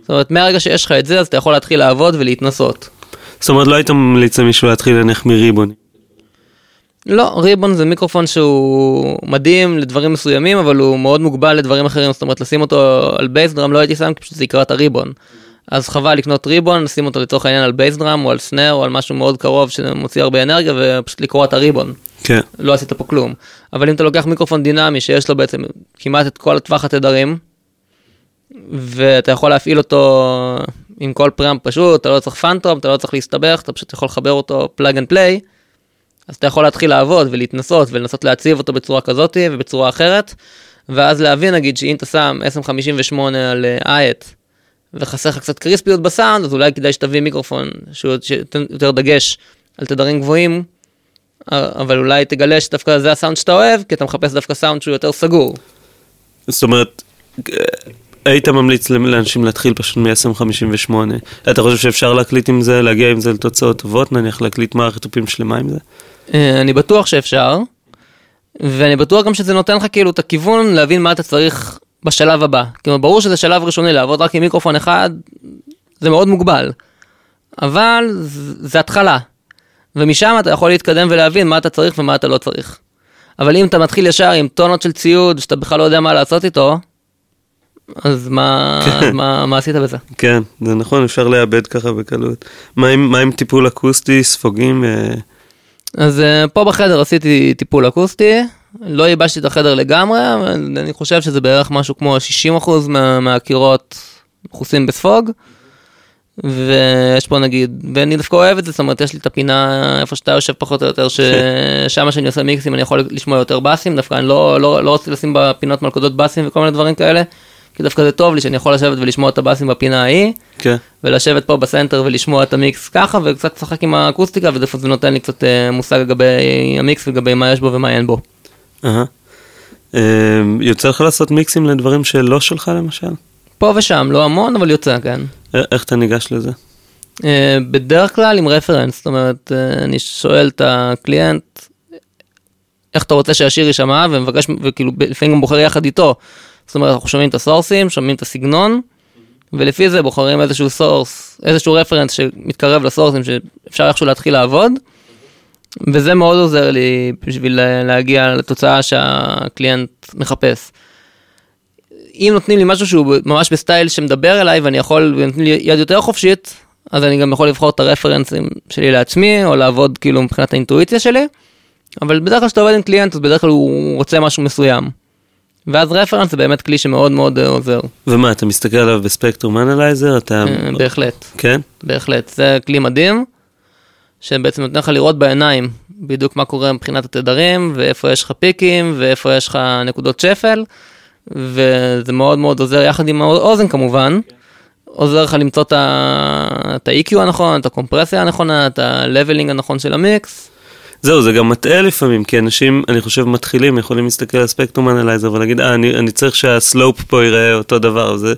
זאת אומרת מהרגע שיש לך את זה אז אתה יכול להתחיל לעבוד ולהתנסות. זאת אומרת, לא היית ממליץ למישהו להתחיל נניח מריבון. לא, ריבון זה מיקרופון שהוא מדהים לדברים מסוימים, אבל הוא מאוד מוגבל לדברים אחרים, זאת אומרת לשים אותו על bass drum לא הייתי שם, כי פשוט זה יקרע את ה ribbon. אז חבל לקנות ribbon, לשים אותו לצורך העניין על bass drum או על snare או על משהו מאוד קרוב שמוציא הרבה אנרגיה ופשוט לקרוע את ה ribbon. כן. לא עשית פה כלום. אבל אם אתה לוקח מיקרופון דינמי שיש לו בעצם כמעט את כל טווח התדרים, ואתה יכול להפעיל אותו עם כל preamp פשוט, אתה לא צריך פאנטום, אתה לא צריך להסתבך, אתה פשוט יכול לחבר אותו plug and play, אז אתה יכול להתחיל לעבוד ולהתנסות ולנסות להציב אותו בצורה כזאת ובצורה אחרת, ואז להבין נגיד שאם אתה שם 1058 על אייט, וחסר לך קצת קריספיות בסאונד, אז אולי כדאי שתביא מיקרופון שהוא שייתן יותר דגש על תדרים גבוהים, אבל אולי תגלה שדווקא זה הסאונד שאתה אוהב, כי אתה מחפש דווקא סאונד שהוא יותר סגור. זאת אומרת, היית ממליץ לאנשים להתחיל פשוט מ-1058. אתה חושב שאפשר להקליט עם זה, להגיע עם זה לתוצאות טובות, נניח להקליט מערכת תופים שלמה עם זה? אה, אני בטוח שאפשר, ואני בטוח גם שזה נותן לך כאילו את הכיוון להבין מה אתה צריך בשלב הבא. כאילו ברור שזה שלב ראשוני, לעבוד רק עם מיקרופון אחד, זה מאוד מוגבל. אבל זה, התחלה. ומשם אתה יכול להתקדם ולהבין מה אתה צריך ומה אתה לא צריך. אבל אם אתה מתחיל ישר עם טונות של ציוד שאתה בכלל לא יודע מה לעשות איתו, אז מה, אז מה, מה עשית בזה? כן, זה נכון, אפשר לאבד ככה בקלות. מה עם, מה עם טיפול אקוסטי, ספוגים? אה, אז uh, פה בחדר עשיתי טיפול אקוסטי, לא ייבשתי את החדר לגמרי, אבל אני חושב שזה בערך משהו כמו 60% מה, מהקירות מכוסים בספוג. ויש פה נגיד, ואני דווקא אוהב את זה, זאת אומרת יש לי את הפינה איפה שאתה יושב פחות או יותר, ששם שאני עושה מיקסים אני יכול לשמוע יותר באסים, דווקא אני לא, לא, לא רוצה לשים בפינות מלכודות באסים וכל מיני דברים כאלה, כי דווקא זה טוב לי שאני יכול לשבת ולשמוע את הבאסים בפינה ההיא, כן. ולשבת פה ב center ולשמוע את המיקס ככה, וקצת לשחק עם האקוסטיקה, וזה נותן לי קצת אה, מושג לגבי המיקס ולגבי מה יש בו ומה אין בו. אה, יוצא לך לעשות מיקסים לדברים שלא שלך למשל? פה ושם, לא המון, אבל יוצא, כן. איך אתה ניגש לזה? אה, בדרך כלל עם reference, זאת אומרת, אה, אני שואל את ה client, איך אתה רוצה שהשיר יישמע, ומבקש, וכאילו לפעמים גם בוחר יחד איתו. זאת אומרת, אנחנו שומעים את הסורסים, שומעים את הסגנון, ולפי זה בוחרים איזשהו source, איזשהו reference שמתקרב לסורסים שאפשר איכשהו להתחיל לעבוד. וזה מאוד עוזר לי בשביל להגיע לתוצאה שה client מחפש. אם נותנים לי משהו שהוא ממש ב style שמדבר אליי ואני יכול, ונותנים לי יד יותר חופשית, אז אני גם יכול לבחור את הרפרנסים שלי לעצמי, או לעבוד כאילו מבחינת האינטואיציה שלי, אבל בדרך כלל כשאתה עובד עם client, אז בדרך כלל הוא רוצה משהו מסוים. ואז reference זה באמת כלי שמאוד מאוד אה, עוזר, ומה, אתה מסתכל עליו ב spectrum analyzer? אתה... אה, בהחלט. כן? בהחלט, זה כלי מדהים, שבעצם נותן לך לראות בעיניים בדיוק מה קורה מבחינת התדרים, ואיפה יש לך פיקים, ואיפה יש לך נקודות שפל, וזה מאוד מאוד עוזר, יחד עם האוזן כמובן, עוזר לך למצוא את ה-EQ הנכון, את הקומפרסיה הנכונה, את ה-leveling הנכון של המיקס. זהו, זה גם מטעה לפעמים, כי אנשים, אני חושב, מתחילים, יכולים להסתכל על ספקטרום אנלייזר ולהגיד, אה, אני, אני צריך שהסלופ פה ייראה אותו דבר, זה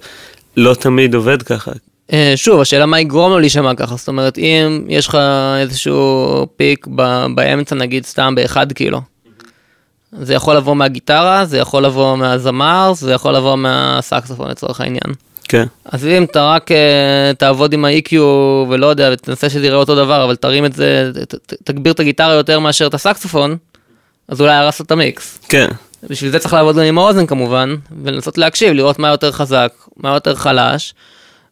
לא תמיד עובד ככה. אה, שוב, השאלה מה יגרום לו להישמע ככה, זאת אומרת, אם יש לך איזשהו פיק ב- באמצע, נגיד סתם באחד קילו, זה יכול לבוא מהגיטרה, זה יכול לבוא מהזמר, זה יכול לבוא מהסקסופון לצורך העניין. כן, אז אם אתה רק uh, תעבוד עם ה-EQ ולא יודע, ותנסה שזה יראה אותו דבר, אבל תרים את זה, ת, ת, תגביר את הגיטרה יותר מאשר את הסקסופון, אז אולי הרסת את המיקס. כן. בשביל זה צריך לעבוד גם עם האוזן כמובן, ולנסות להקשיב, לראות מה יותר חזק, מה יותר חלש.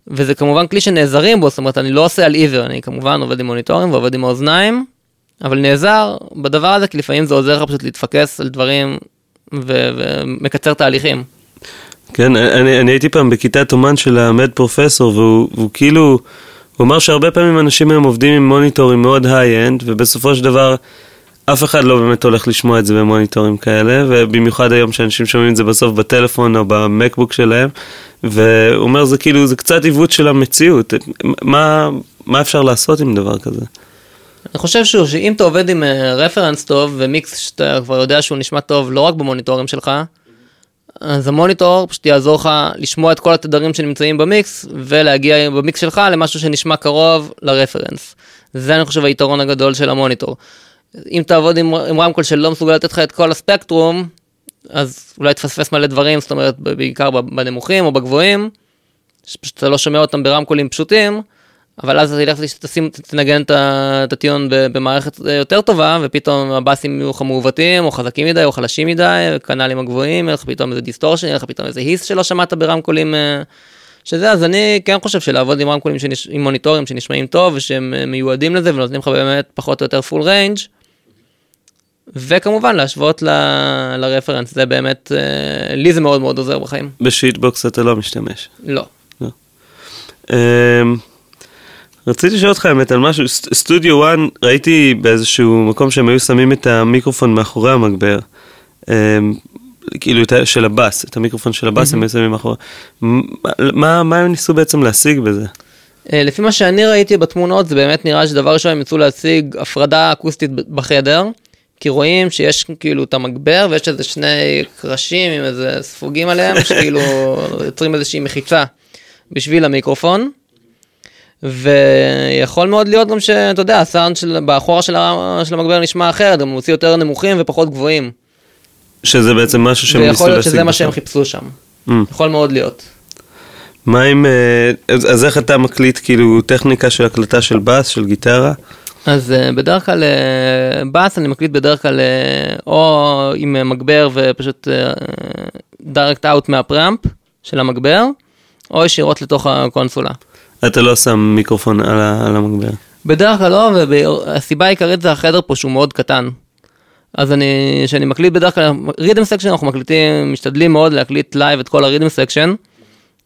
וזה כמובן כלי שנעזרים בו, זאת אומרת, אני לא עושה על עיוור, אני כמובן עובד עם מוניטורים ועובד עם האוזניים, אבל נעזר בדבר הזה, כי לפעמים זה עוזר לך פשוט להתפקס על דברים ו- ומקצר תהליכים. כן, אני, אני הייתי פעם בכיתת אומן של המד פרופסור, והוא, והוא כאילו, הוא אמר שהרבה פעמים אנשים היום עובדים עם מוניטורים מאוד high-end, ובסופו של דבר אף אחד לא באמת הולך לשמוע את זה במוניטורים כאלה, ובמיוחד היום שאנשים שומעים את זה בסוף בטלפון או במקבוק שלהם, והוא אומר זה כאילו, זה קצת עיוות של המציאות, מה, מה אפשר לעשות עם דבר כזה? אני חושב שוב, שאם אתה עובד עם reference אה, טוב ומיקס שאתה כבר יודע שהוא נשמע טוב לא רק במוניטורים שלך, אז המוניטור פשוט יעזור לך לשמוע את כל התדרים שנמצאים במיקס ולהגיע במיקס שלך למשהו שנשמע קרוב ל reference. זה אני חושב היתרון הגדול של המוניטור. אם תעבוד עם, עם רמקול שלא מסוגל לתת לך את כל הספקטרום, אז אולי תפספס מלא דברים, זאת אומרת בעיקר בנמוכים או בגבוהים, שפשוט אתה לא שומע אותם ברמקולים פשוטים, אבל אז תלך תשים, תנגן את ה tune במערכת יותר טובה, ופתאום הבאסים יהיו לך מעוותים, או חזקים מדי, או חלשים מדי, כנ"ל הגבוהים, יהיה לך פתאום איזה distortion, יהיה לך פתאום איזה hiss שלא שמעת ברמקולים, אה, שזה, אז אני כן חושב שלעבוד עם רמקולים, שנש... עם מוניטורים שנשמעים טוב, ושהם אה, מיועדים לזה, ונותנים לך באמת פחות או יותר full range, וכמובן להשוות ל... ל reference, זה באמת, אה, לי זה מאוד מאוד עוזר בחיים. ב shitbox אתה לא משתמש. לא. לא. אמ, רציתי לשאול אותך האמת על משהו, סטודיו 1 ראיתי באיזשהו מקום שהם היו שמים את המיקרופון מאחורי המגבר, אמ, כאילו של הבאס, את המיקרופון של הבאס הם היו שמים מאחורי, מה, מה הם ניסו בעצם להשיג בזה? אה, לפי מה שאני ראיתי בתמונות זה באמת נראה שדבר ראשון הם יצאו להשיג הפרדה אקוסטית בחדר. כי רואים שיש כאילו את המגבר ויש איזה שני קרשים עם איזה ספוגים עליהם [LAUGHS] שכאילו יוצרים איזושהי מחיצה בשביל המיקרופון. ויכול מאוד להיות גם שאתה יודע הסאונד של באחורה של, של המגבר נשמע אחרת גם מוציא יותר נמוכים ופחות גבוהים. שזה בעצם משהו שהם ניסו להשיג. ויכול להיות שזה מה שהם חיפשו שם. Mm. יכול מאוד להיות. מה אם, אה, אז, אז איך אתה מקליט כאילו טכניקה של הקלטה של בס, של גיטרה? אז uh, בדרך כלל uh, בס אני מקליט בדרך כלל uh, או עם מגבר ופשוט direct out מה preamp של המגבר, או ישירות לתוך הקונסולה. אתה לא שם מיקרופון על, על המגבר. בדרך כלל לא, והסיבה העיקרית זה החדר פה שהוא מאוד קטן. אז אני, כשאני מקליט בדרך כלל, rhythm section אנחנו מקליטים, משתדלים מאוד להקליט live את כל ה rhythm section.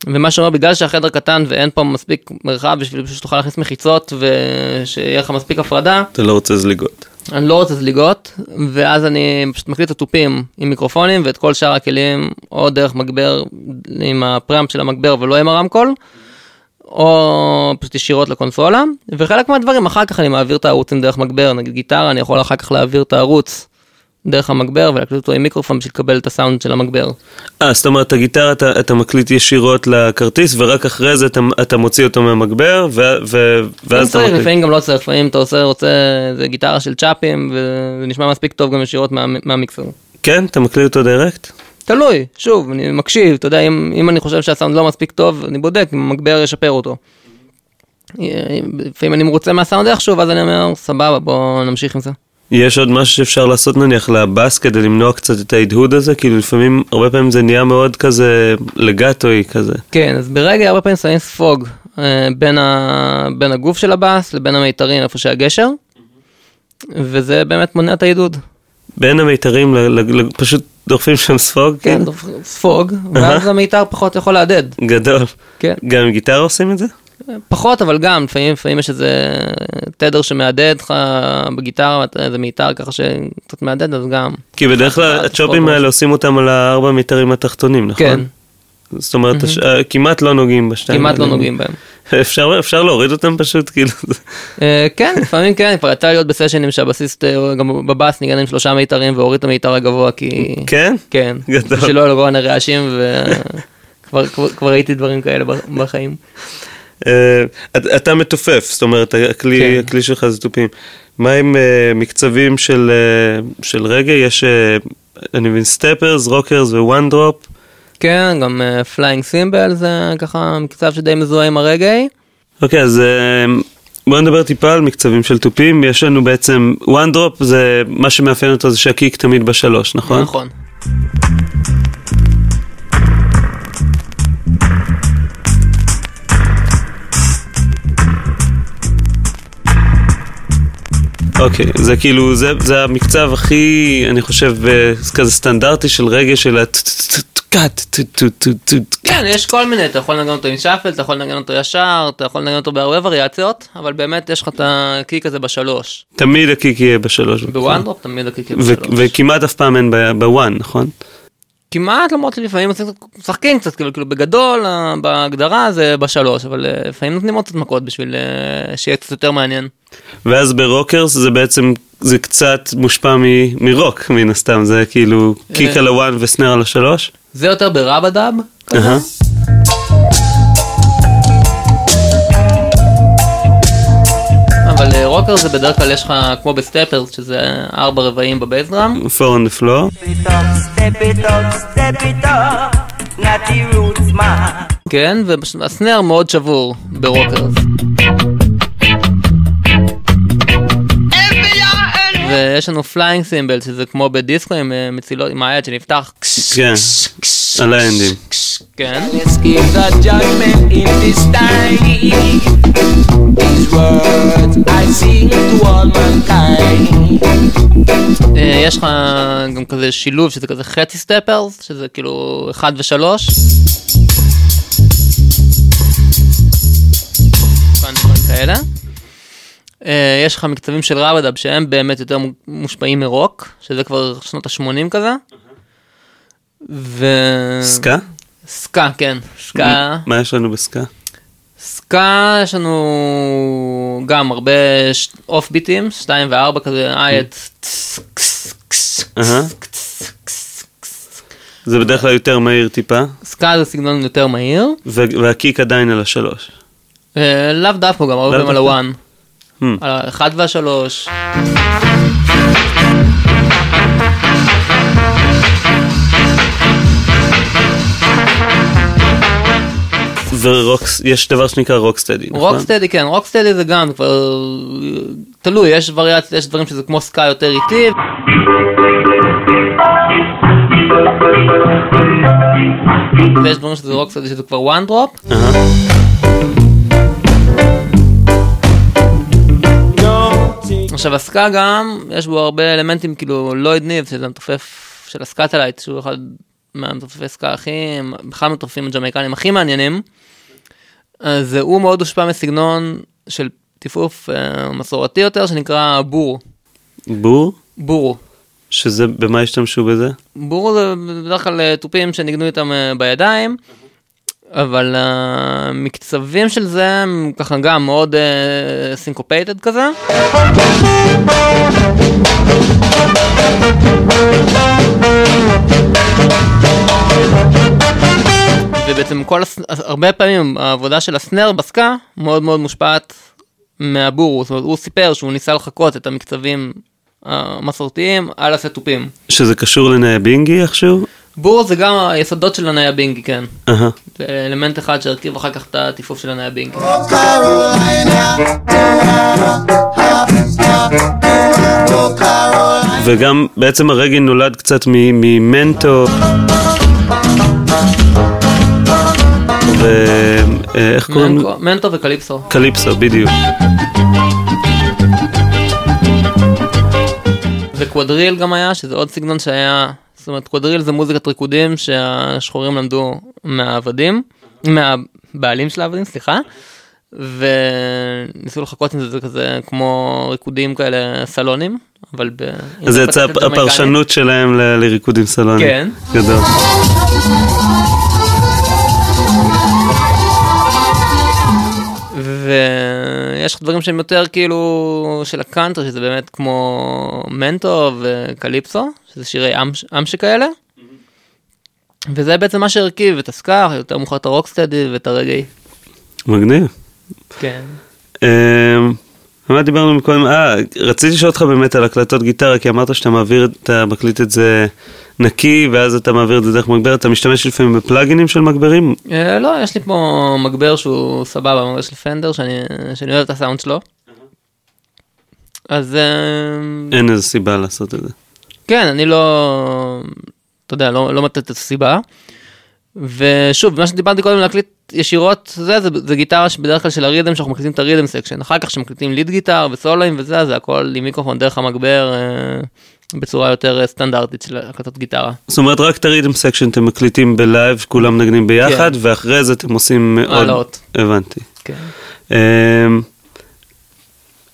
ומה שאומר, בגלל שהחדר קטן ואין פה מספיק מרחב בשביל שתוכל להכניס מחיצות ושיהיה לך מספיק הפרדה. אתה לא רוצה זליגות. אני לא רוצה זליגות, ואז אני פשוט מקליט את התופים עם מיקרופונים ואת כל שאר הכלים, או דרך מגבר עם הפראמפ של המגבר ולא עם הרמקול, או פשוט ישירות לקונסולה, וחלק מהדברים אחר כך אני מעביר את הערוצים דרך מגבר, נגיד גיטרה, אני יכול אחר כך להעביר את הערוץ דרך המגבר ולהקליט אותו עם מיקרופון בשביל לקבל את הסאונד של המגבר. אה, זאת אומרת, הגיטרה אתה, אתה מקליט ישירות לכרטיס ורק אחרי זה אתה, אתה מוציא אותו מהמגבר ו, ו, ואז אתה מקליט. לפעמים גם לא צריך, לפעמים אתה עושה, רוצה, זה גיטרה של צ'אפים וזה נשמע מספיק טוב גם ישירות מה, מהמיקסר. כן? אתה מקליט אותו דירקט? תלוי, שוב, אני מקשיב, אתה יודע, אם, אם אני חושב שהסאונד לא מספיק טוב, אני בודק אם המגבר ישפר אותו. לפעמים אני מרוצה מהסאונד איכשהו, ואז אני אומר, סבבה, בוא נמשיך עם זה. יש עוד משהו שאפשר לעשות נניח לבאס כדי למנוע קצת את ההדהוד הזה? כאילו לפעמים, הרבה פעמים זה נהיה מאוד כזה לגטוי כזה. כן, אז ברגע הרבה פעמים שמים ספוג אה, בין, ה... בין הגוף של הבאס לבין המיתרים איפה שהגשר, וזה באמת מונע את ההדהוד. בין המיתרים, ל... ל... ל... פשוט דוחפים שם ספוג? כן, כן? ספוג, ואז המיתר פחות יכול להדהד. גדול. כן. גם עם גיטרה עושים את זה? פחות, אבל גם, לפעמים, לפעמים יש איזה תדר שמהדהד לך בגיטרה, איזה מיתר ככה שקצת מהדהד, אז גם. כי בדרך כלל הצ'ופים האלה עושים אותם על הארבע מיתרים התחתונים, נכון? כן. זאת אומרת, mm-hmm. כמעט לא נוגעים בשתיים. כמעט לא נוגעים בהם. [LAUGHS] אפשר, אפשר להוריד אותם פשוט, כאילו. [LAUGHS] אה, כן, לפעמים כן, כבר יצא להיות בסשנים שהבסיסט, אה, גם בבאס ניגן עם שלושה מיתרים והוריד את המיתר הגבוה, כי... כן? כן. גדול. שלא לגרוע רעשים, וכבר [LAUGHS] ראיתי דברים כאלה בחיים. אה, אתה מתופף, זאת אומרת, הכלי, כן. הכלי שלך זה תופים. מה עם אה, מקצבים של, אה, של רגאיי? יש, אני מבין, steppers, rockers ו one drop? כן, גם flying אה, cymbal זה ככה מקצב שדי מזוהה עם הרגאיי. אוקיי, okay, אז uh, בואו נדבר טיפה על מקצבים של תופים. יש לנו בעצם, וואן דרופ זה, מה שמאפיין אותו זה שהקיק תמיד בשלוש, נכון? נכון. אוקיי, זה כאילו, זה, זה המקצב הכי, אני חושב, אה, כזה סטנדרטי של רגע של ה... כן, יש כל מיני, אתה יכול לנגן אותו עם shuffle, אתה יכול לנגן אותו ישר, אתה יכול לנגן אותו בהרבה וריאציות, אבל באמת יש לך את ה kick הזה בשלוש. תמיד ה kick יהיה בשלוש. ב one drop תמיד ה kick יהיה בשלוש. וכמעט אף פעם אין ב one, נכון? כמעט למרות שלפעמים עושים- משחקים קצת, כאילו כאילו בגדול בהגדרה זה בשלוש, אבל אה, לפעמים נותנים עוד קצת מכות בשביל אה, שיהיה קצת יותר מעניין. ואז ב rockers זה בעצם, זה קצת מושפע מ- מרוק מן הסתם, זה כאילו kick אה. על ה one ו snare על השלוש. זה יותר ב rub-a-dub, כזה. אהה. אבל rocker זה בדרך כלל יש לך כמו ב steppers שזה ארבע רבעים it up. Natty roots man. כן, וה snare מאוד שבור ב rockers. ויש לנו flying cymbal שזה כמו בדיסקו עם אה, מצילות, עם היד שנפתח. כן, על האנדים. כן. אה, יש לך גם כזה שילוב שזה כזה חצי סטפרס, שזה כאילו 1 ו-3. כאלה. אה, יש לך מקצבים של רבדאב שהם באמת יותר מושפעים מרוק, שזה כבר שנות ה-80 כזה. ו... סקה? סקה, כן. סקה. מה יש לנו בסקה? סקה יש לנו גם הרבה אוף ביטים, 2 ו-4 כזה, אייט. אהה. זה בדרך כלל יותר מהיר טיפה, סקה זה סגנון יותר מהיר. והקיק עדיין על השלוש. אה, לאו דווקא גם הרבה פעמים על? הוואן. Hmm. על האחד והשלוש. ו rocks, יש דבר שנקרא rocksteady, נכון? rocksteady כן, rocksteady זה גם כבר תלוי, יש וריאציות, יש דברים שזה כמו סקה יותר איטי. ויש דברים שזה rocksteady שזה כבר one drop. עכשיו הסקה גם, יש בו הרבה אלמנטים כאילו לויד ניב, שזה המתופף של הסקאטלייטס, שהוא אחד מהמתופפי סקה הכי, בכלל המתופפים הג'מייקנים הכי מעניינים. אז הוא מאוד הושפע מסגנון של טיפוף אה, מסורתי יותר, שנקרא בורו. בור? בורו. שזה, במה השתמשו בזה? בורו זה בדרך כלל אה, תופים שניגנו איתם אה, בידיים, אבל המקצבים של זה הם ככה גם מאוד syncopated כזה. ובעצם כל, הרבה פעמים העבודה של ה snare בסקה מאוד מאוד מושפעת מהבורו, זאת אומרת הוא סיפר שהוא ניסה לחקות את המקצבים המסורתיים על הסט תופים. שזה קשור לניאבינגי איכשהו? בורו זה גם היסודות של הניאבינגי, כן. זה אלמנט אחד שהרכיב אחר כך את הטיפוף של הנאי הבינגי. וגם בעצם הרגל נולד קצת ממנטו. ואיך קוראים? מנטו- מנטו וקליפסו. קליפסו, בדיוק. וקוודריל גם היה, שזה עוד סגנון שהיה, זאת אומרת קוודריל זה מוזיקת ריקודים שהשחורים למדו מהעבדים, מהבעלים של העבדים, סליחה. וניסו לחכות עם זה, זה כזה כמו ריקודים כאלה סלונים, אבל ב... זה יצא. הפרשנות שלהם לריקודים סלונים. כן. גדול. ויש דברים שהם יותר כאילו של הקאנטרי שזה באמת כמו מנטו וקליפסו שזה שירי עם, עם שכאלה. וזה בעצם מה שהרכיב את הסקאר יותר מאוחר את הרוקסטדי ואת הרגעי. מגניב. כן. אמ, מה דיברנו מקודם? אה, רציתי לשאול אותך באמת על הקלטות גיטרה, כי אמרת שאתה מעביר, אתה מקליט את זה נקי, ואז אתה מעביר את זה דרך מגבר, אתה משתמש לפעמים בפלאגינים של מגברים? אה, לא יש לי פה מגבר שהוא סבבה מגבר של פנדר שאני, אוהב את הסאונד שלו. אז אה, אין איזה סיבה לעשות את זה. כן אני לא אתה יודע, לא, לא מתת את הסיבה. ושוב, מה שדיברתי קודם להקליט ישירות, זה, זה, זה גיטרה שבדרך כלל של ה rhythm, שאנחנו מקליטים את ה rhythm section. אחר כך שמקליטים lead guitar וסולואים וזה, זה הכל עם מיקרופון דרך המגבר, אה, בצורה יותר אה, סטנדרטית של הקלטות גיטרה. זאת אומרת, רק את ה rhythm section אתם מקליטים ב live, כולם מנגנים ביחד, כן. ואחרי זה אתם עושים עוד... העלאות. הבנתי. כן. אמ,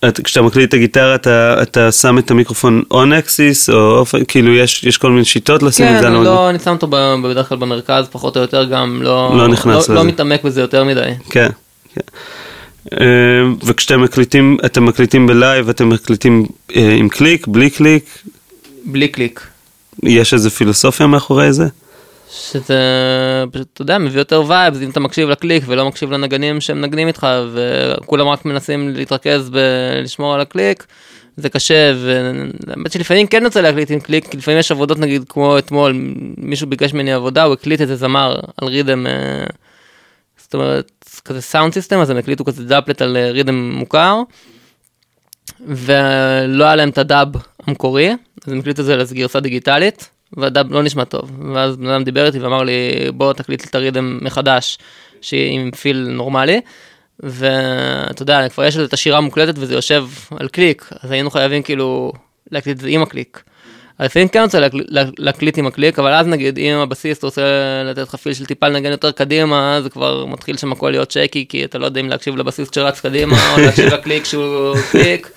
את- כשאתה מקליט את הגיטרה אתה, אתה שם את המיקרופון on axis או off, כאילו יש, יש כל מיני שיטות לשים את כן, זה, אני אני לא, אני שם אותו ב- בדרך כלל במרכז, פחות או יותר גם לא, לא נכנס לא, לא לזה. מתעמק בזה יותר מדי. כן, כן. אמ, וכשאתם מקליטים, אתם מקליטים ב live, אתם מקליטים אה, עם קליק, בלי קליק, בלי קליק. יש איזה פילוסופיה מאחורי זה? שזה פשוט, אתה יודע, מביא יותר vibes, אם אתה מקשיב לקליק ולא מקשיב לנגנים שמנגנים איתך, וכולם רק מנסים להתרכז בלשמור על הקליק, זה קשה, והאמת שלפעמים כן יוצא להקליט עם קליק, כי לפעמים יש עבודות נגיד כמו אתמול, מישהו ביקש ממני עבודה, הוא הקליט איזה זמר על riddim, אה, זאת אומרת, כזה sound system, אז הם הקליטו כזה dubplate על אה, riddim מוכר, ולא היה להם את ה dub המקורי, אז הם הקליטו את זה לגרסה דיגיטלית, וה dub לא נשמע טוב. ואז בן אדם דיבר איתי ואמר לי, בוא תקליט את ה riddim מחדש, שיהיה עם feel נורמלי. ואתה יודע, כבר יש את השירה מוקלטת וזה יושב על קליק, אז היינו חייבים כאילו להקליט את זה עם הקליק. לפעמים כן רוצה להקל- לה- להקליט עם הקליק, אבל אז נגיד אם הבסיסט רוצה לתת לך feel של טיפה לנגן יותר קדימה, זה כבר מתחיל שם הכל להיות shaky, כי אתה לא יודע אם להקשיב לבסיסט שרץ קדימה, או להקשיב לקליק שהוא קליק,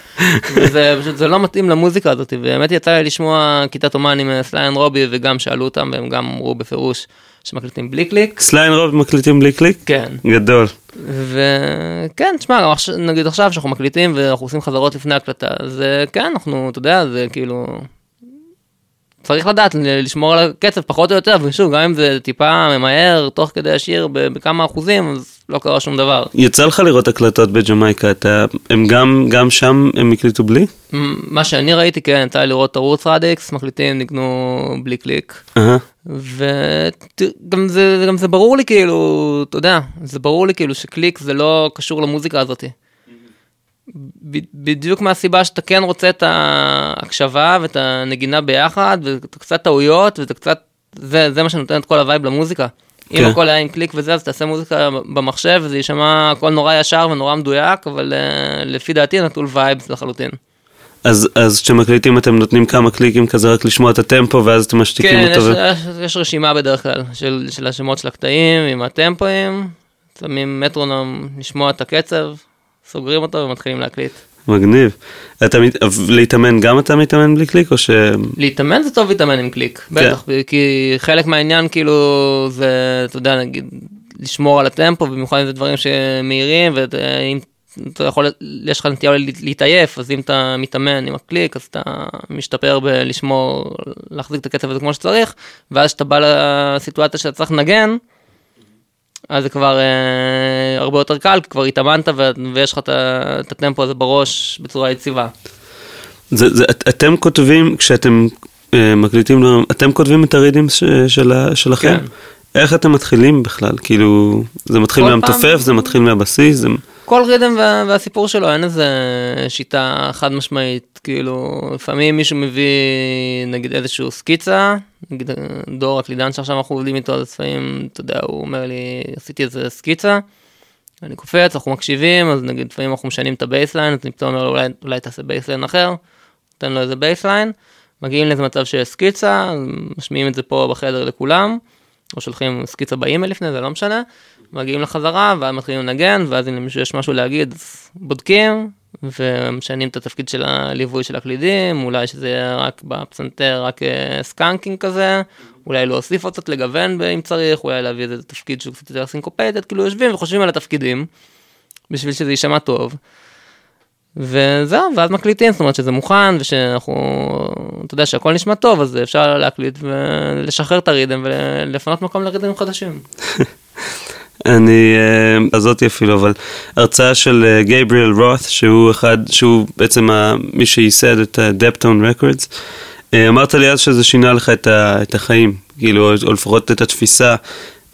וזה פשוט, זה לא מתאים למוזיקה הזאת, ובאמת יצא לי לשמוע כיתת אומן עם אה, סליי אנד רובי, וגם שאלו אותם, והם גם אמרו בפירוש שמקליטים בלי קליק. סליי אנד רובי מקליטים בלי קליק? כן. גדול. וכן, תשמע, נגיד עכשיו שאנחנו מקליטים ואנחנו עושים חזרות לפני הקלטה, אז אה, כן, אנחנו, אתה יודע, זה כאילו... צריך לדעת לשמור על הקצב פחות או יותר, ושוב, גם אם זה טיפה ממהר תוך כדי השיר בכמה אחוזים, אז לא קרה שום דבר. יצא לך לראות הקלטות בג'מייקה, אתה, הם גם, גם שם הם הקליטו בלי? מה שאני ראיתי, כן, יצא לי לראות רוטס רדיקס, מקליטים, ניגנו בלי קליק. אהה. וגם זה, גם זה ברור לי כאילו, אתה יודע, זה ברור לי כאילו שקליק זה לא קשור למוזיקה הזאתי. בדיוק מהסיבה שאתה כן רוצה את ההקשבה ואת הנגינה ביחד, ואת קצת טעויות, וזה קצת, זה, זה מה שנותן את כל ה vibe למוזיקה. אם כן. הכל היה עם קליק וזה, אז תעשה מוזיקה במחשב, וזה יישמע הכל נורא ישר ונורא מדויק, אבל uh, לפי דעתי נטול vibes לחלוטין. אז, אז כשמקליטים אתם נותנים כמה קליקים כזה רק לשמוע את הטמפו ואז אתם משתיקים כן, יש, אותו. ו... יש, יש רשימה בדרך כלל של, של השמות של הקטעים עם הטמפואים, שמים מטרונום לשמוע את הקצב, סוגרים אותו ומתחילים להקליט. מגניב. אתה להתאמן גם אתה מתאמן בלי קליק או ש... להתאמן זה טוב להתאמן עם קליק, בטח, כי חלק מהעניין כאילו זה, אתה יודע, נגיד, לשמור על הטמפו, במיוחד אם זה דברים שמהירים, ואם אתה יכול, יש לך נטייה להתעייף, אז אם אתה מתאמן עם הקליק, אז אתה משתפר בלשמור, להחזיק את הקצב הזה כמו שצריך, ואז כשאתה בא לסיטואציה שאתה צריך לנגן, אז זה כבר אה, הרבה יותר קל, כי כבר התאמנת ו- ויש לך את הטמפו הזה בראש בצורה יציבה. זה, זה, את, אתם כותבים כשאתם אה, מקליטים, אתם כותבים את הרידים ש, של, שלכם? כן. איך אתם מתחילים בכלל? כאילו, זה מתחיל מהמתופף, פעם- זה מתחיל מהבסיס, זה... כל ריתם וה, והסיפור שלו, אין איזה שיטה חד משמעית, כאילו, לפעמים מישהו מביא נגיד איזשהו סקיצה, נגיד דור הקלידן שעכשיו אנחנו עובדים איתו, אז לפעמים, אתה יודע, הוא אומר לי, עשיתי איזה סקיצה, אני קופץ, אנחנו מקשיבים, אז נגיד לפעמים אנחנו משנים את ה bassline, אז אני פתאום אומר לו, אולי, אולי תעשה bassline אחר, נותן לו איזה bassline, מגיעים לאיזה מצב שיש סקיצה, משמיעים את זה פה בחדר לכולם, או שולחים סקיצה באימייל לפני זה, לא משנה, מגיעים לחזרה, ואז מתחילים לנגן, ואז אם למישהו יש משהו להגיד, אז בודקים, ומשנים את התפקיד של הליווי של הקלידים, אולי שזה יהיה רק בפסנתר, רק אה, skanking כזה, אולי להוסיף עוד קצת לגוון אם צריך, אולי להביא איזה תפקיד שהוא קצת יותר syncopated, כאילו יושבים וחושבים על התפקידים, בשביל שזה יישמע טוב. וזהו, ואז מקליטים, זאת אומרת שזה מוכן, ושאנחנו, אתה יודע שהכל נשמע טוב, אז אפשר להקליט ולשחרר את הריתם ולפנות מקום לריתמים חדשים. [LAUGHS] אני, אה, הזאתי אפילו, אבל הרצאה של אה, גייבריאל רות, שהוא אחד, שהוא בעצם מי שייסד את הדפטון רקורדס, אמרת לי אז שזה שינה לך את, ה, את החיים, כאילו, או, לפחות את התפיסה.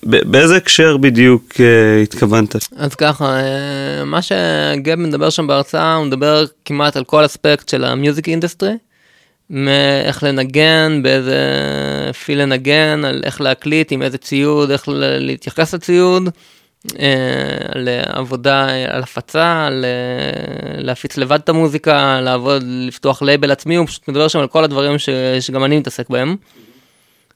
באיזה הקשר בדיוק אה, התכוונת? אז ככה, אה, מה שגב מדבר שם בהרצאה, הוא מדבר כמעט על כל אספקט של ה music industry, מאיך לנגן, באיזה feel לנגן, על איך להקליט, עם איזה ציוד, איך להתייחס לציוד, אה, על עבודה, על הפצה, על אה, להפיץ לבד את המוזיקה, לעבוד, לפתוח לייבל עצמי, הוא פשוט מדבר שם על כל הדברים ש, שגם אני מתעסק בהם.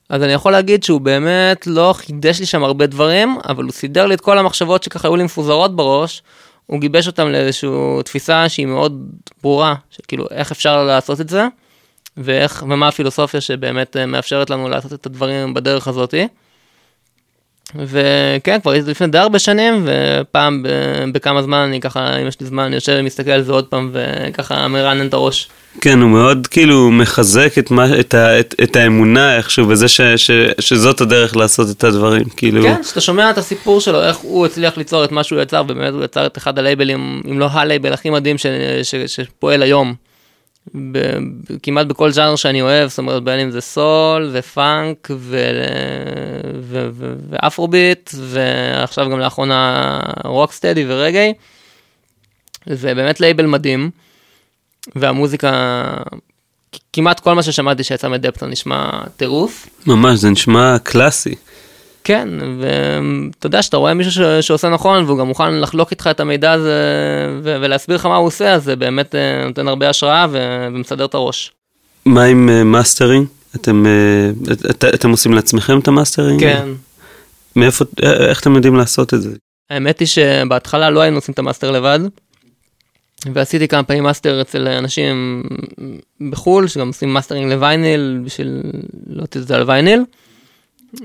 אז אני יכול להגיד שהוא באמת לא חידש לי שם הרבה דברים, אבל הוא סידר לי את כל המחשבות שככה היו לי מפוזרות בראש, הוא גיבש אותם לאיזושהי תפיסה שהיא מאוד ברורה, שכאילו איך אפשר לעשות את זה, ואיך, ומה הפילוסופיה שבאמת אה, מאפשרת לנו לעשות את הדברים בדרך הזאתי. וכן, כבר הייתי לפני די הרבה שנים, ופעם בכמה זמן אני ככה, אם יש לי זמן, אני יושב ומסתכל על זה עוד פעם, וככה מרענן את הראש. כן, הוא מאוד כאילו מחזק את, מה, את, ה, את, את האמונה איכשהו בזה ש, ש, שזאת הדרך לעשות את הדברים, כאילו. כן, שאתה שומע את הסיפור שלו, איך הוא הצליח ליצור את מה שהוא יצר, ובאמת הוא יצר את אחד הלייבלים, אם לא הלייבל הכי מדהים ש, ש, שפועל היום. ב, ב, כמעט בכל ז'אנר שאני אוהב, זאת אומרת בין אם זה סול ופאנק ו, ו, ו, ואפרוביט, ועכשיו גם לאחרונה רוקסטדי ורגאיי. זה באמת לייבל מדהים, והמוזיקה, כמעט כל מה ששמעתי שיצא מדאפטון נשמע טירוף. ממש, זה נשמע קלאסי. כן, ואתה יודע שאתה רואה מישהו ש... שעושה נכון והוא גם מוכן לחלוק איתך את המידע הזה ו... ולהסביר לך מה הוא עושה, אז זה באמת אה, נותן הרבה השראה ו... ומסדר את הראש. מה עם uh, מאסטרינג? אתם, uh, את, את, אתם עושים לעצמכם את המאסטרינג? כן. מאיפה, אה, איך אתם יודעים לעשות את זה? האמת היא שבהתחלה לא היינו עושים את המאסטר לבד, ועשיתי כמה פעמים מאסטר אצל אנשים בחו"ל, שגם עושים מאסטרינג לוויניל, בשביל להוציא את זה על ויניל,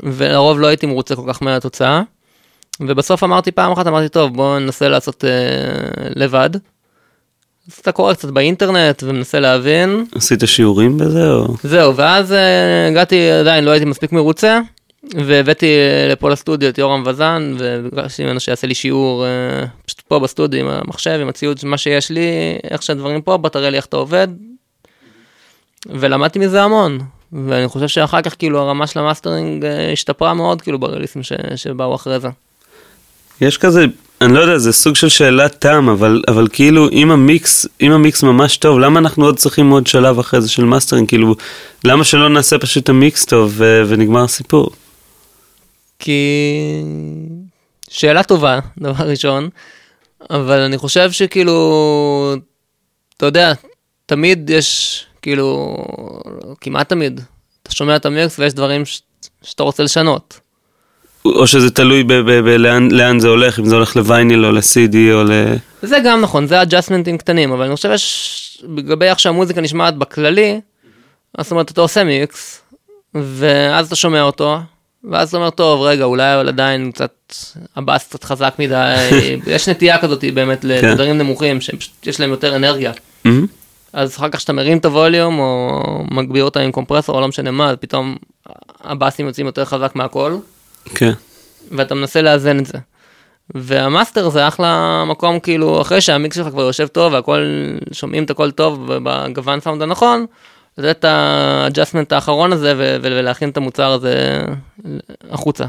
ולרוב לא הייתי מרוצה כל כך מהתוצאה. ובסוף אמרתי פעם אחת, אמרתי, טוב, בוא ננסה לעשות אה, לבד. אז אתה קורא קצת באינטרנט ומנסה להבין, עשית שיעורים בזה או? זהו, ואז אה, הגעתי, עדיין לא הייתי מספיק מרוצה, והבאתי אה, לפה לסטודיו את יורם וזן, וביקשתי ממנו שיעשה לי שיעור אה, פשוט פה בסטודיו עם המחשב, עם הציוד, מה שיש לי, איך שהדברים פה, בוא תראה לי איך אתה עובד. ולמדתי מזה המון, ואני חושב שאחר כך כאילו הרמה של המאסטרינג אה, השתפרה מאוד כאילו בריליסים ש- שבאו אחרי זה. יש כזה, אני לא יודע, זה סוג של שאלת תם, אבל, אבל כאילו אם המיקס, אם המיקס ממש טוב, למה אנחנו עוד צריכים עוד שלב אחרי זה של מאסטרינג? כאילו, למה שלא נעשה פשוט את המיקס טוב ו- ונגמר הסיפור? כי... שאלה טובה, [LAUGHS] דבר ראשון, אבל אני חושב שכאילו, אתה יודע, תמיד יש, כאילו, כמעט תמיד, אתה שומע את המיקס ויש דברים ש... שאתה רוצה לשנות. או שזה תלוי בלאן לאן זה הולך, אם זה הולך לווייניל או ל-CD או ל... זה גם נכון, זה אג'אסמנטים קטנים, אבל אני חושב יש, לגבי איך שהמוזיקה נשמעת בכללי, אז זאת אומרת, אתה עושה מיקס, ואז אתה שומע אותו, ואז אתה אומר, טוב, רגע, אולי עדיין קצת, הבאס קצת חזק מדי, [LAUGHS] יש נטייה כזאת באמת לתדרים נמוכים, שפשוט יש להם יותר אנרגיה. אז אחר כך שאתה מרים את הווליום, או מגביר אותה עם קומפרסור, או לא משנה מה, אז פתאום הבאסים יוצאים יותר חזק מהכל. כן. ואתה מנסה לאזן את זה. והמאסטר זה אחלה מקום כאילו אחרי שהמיקס שלך כבר יושב טוב והכל שומעים את הכל טוב בגוון סאונד הנכון. לתת את ה adjustment האחרון הזה ולהכין את המוצר הזה החוצה.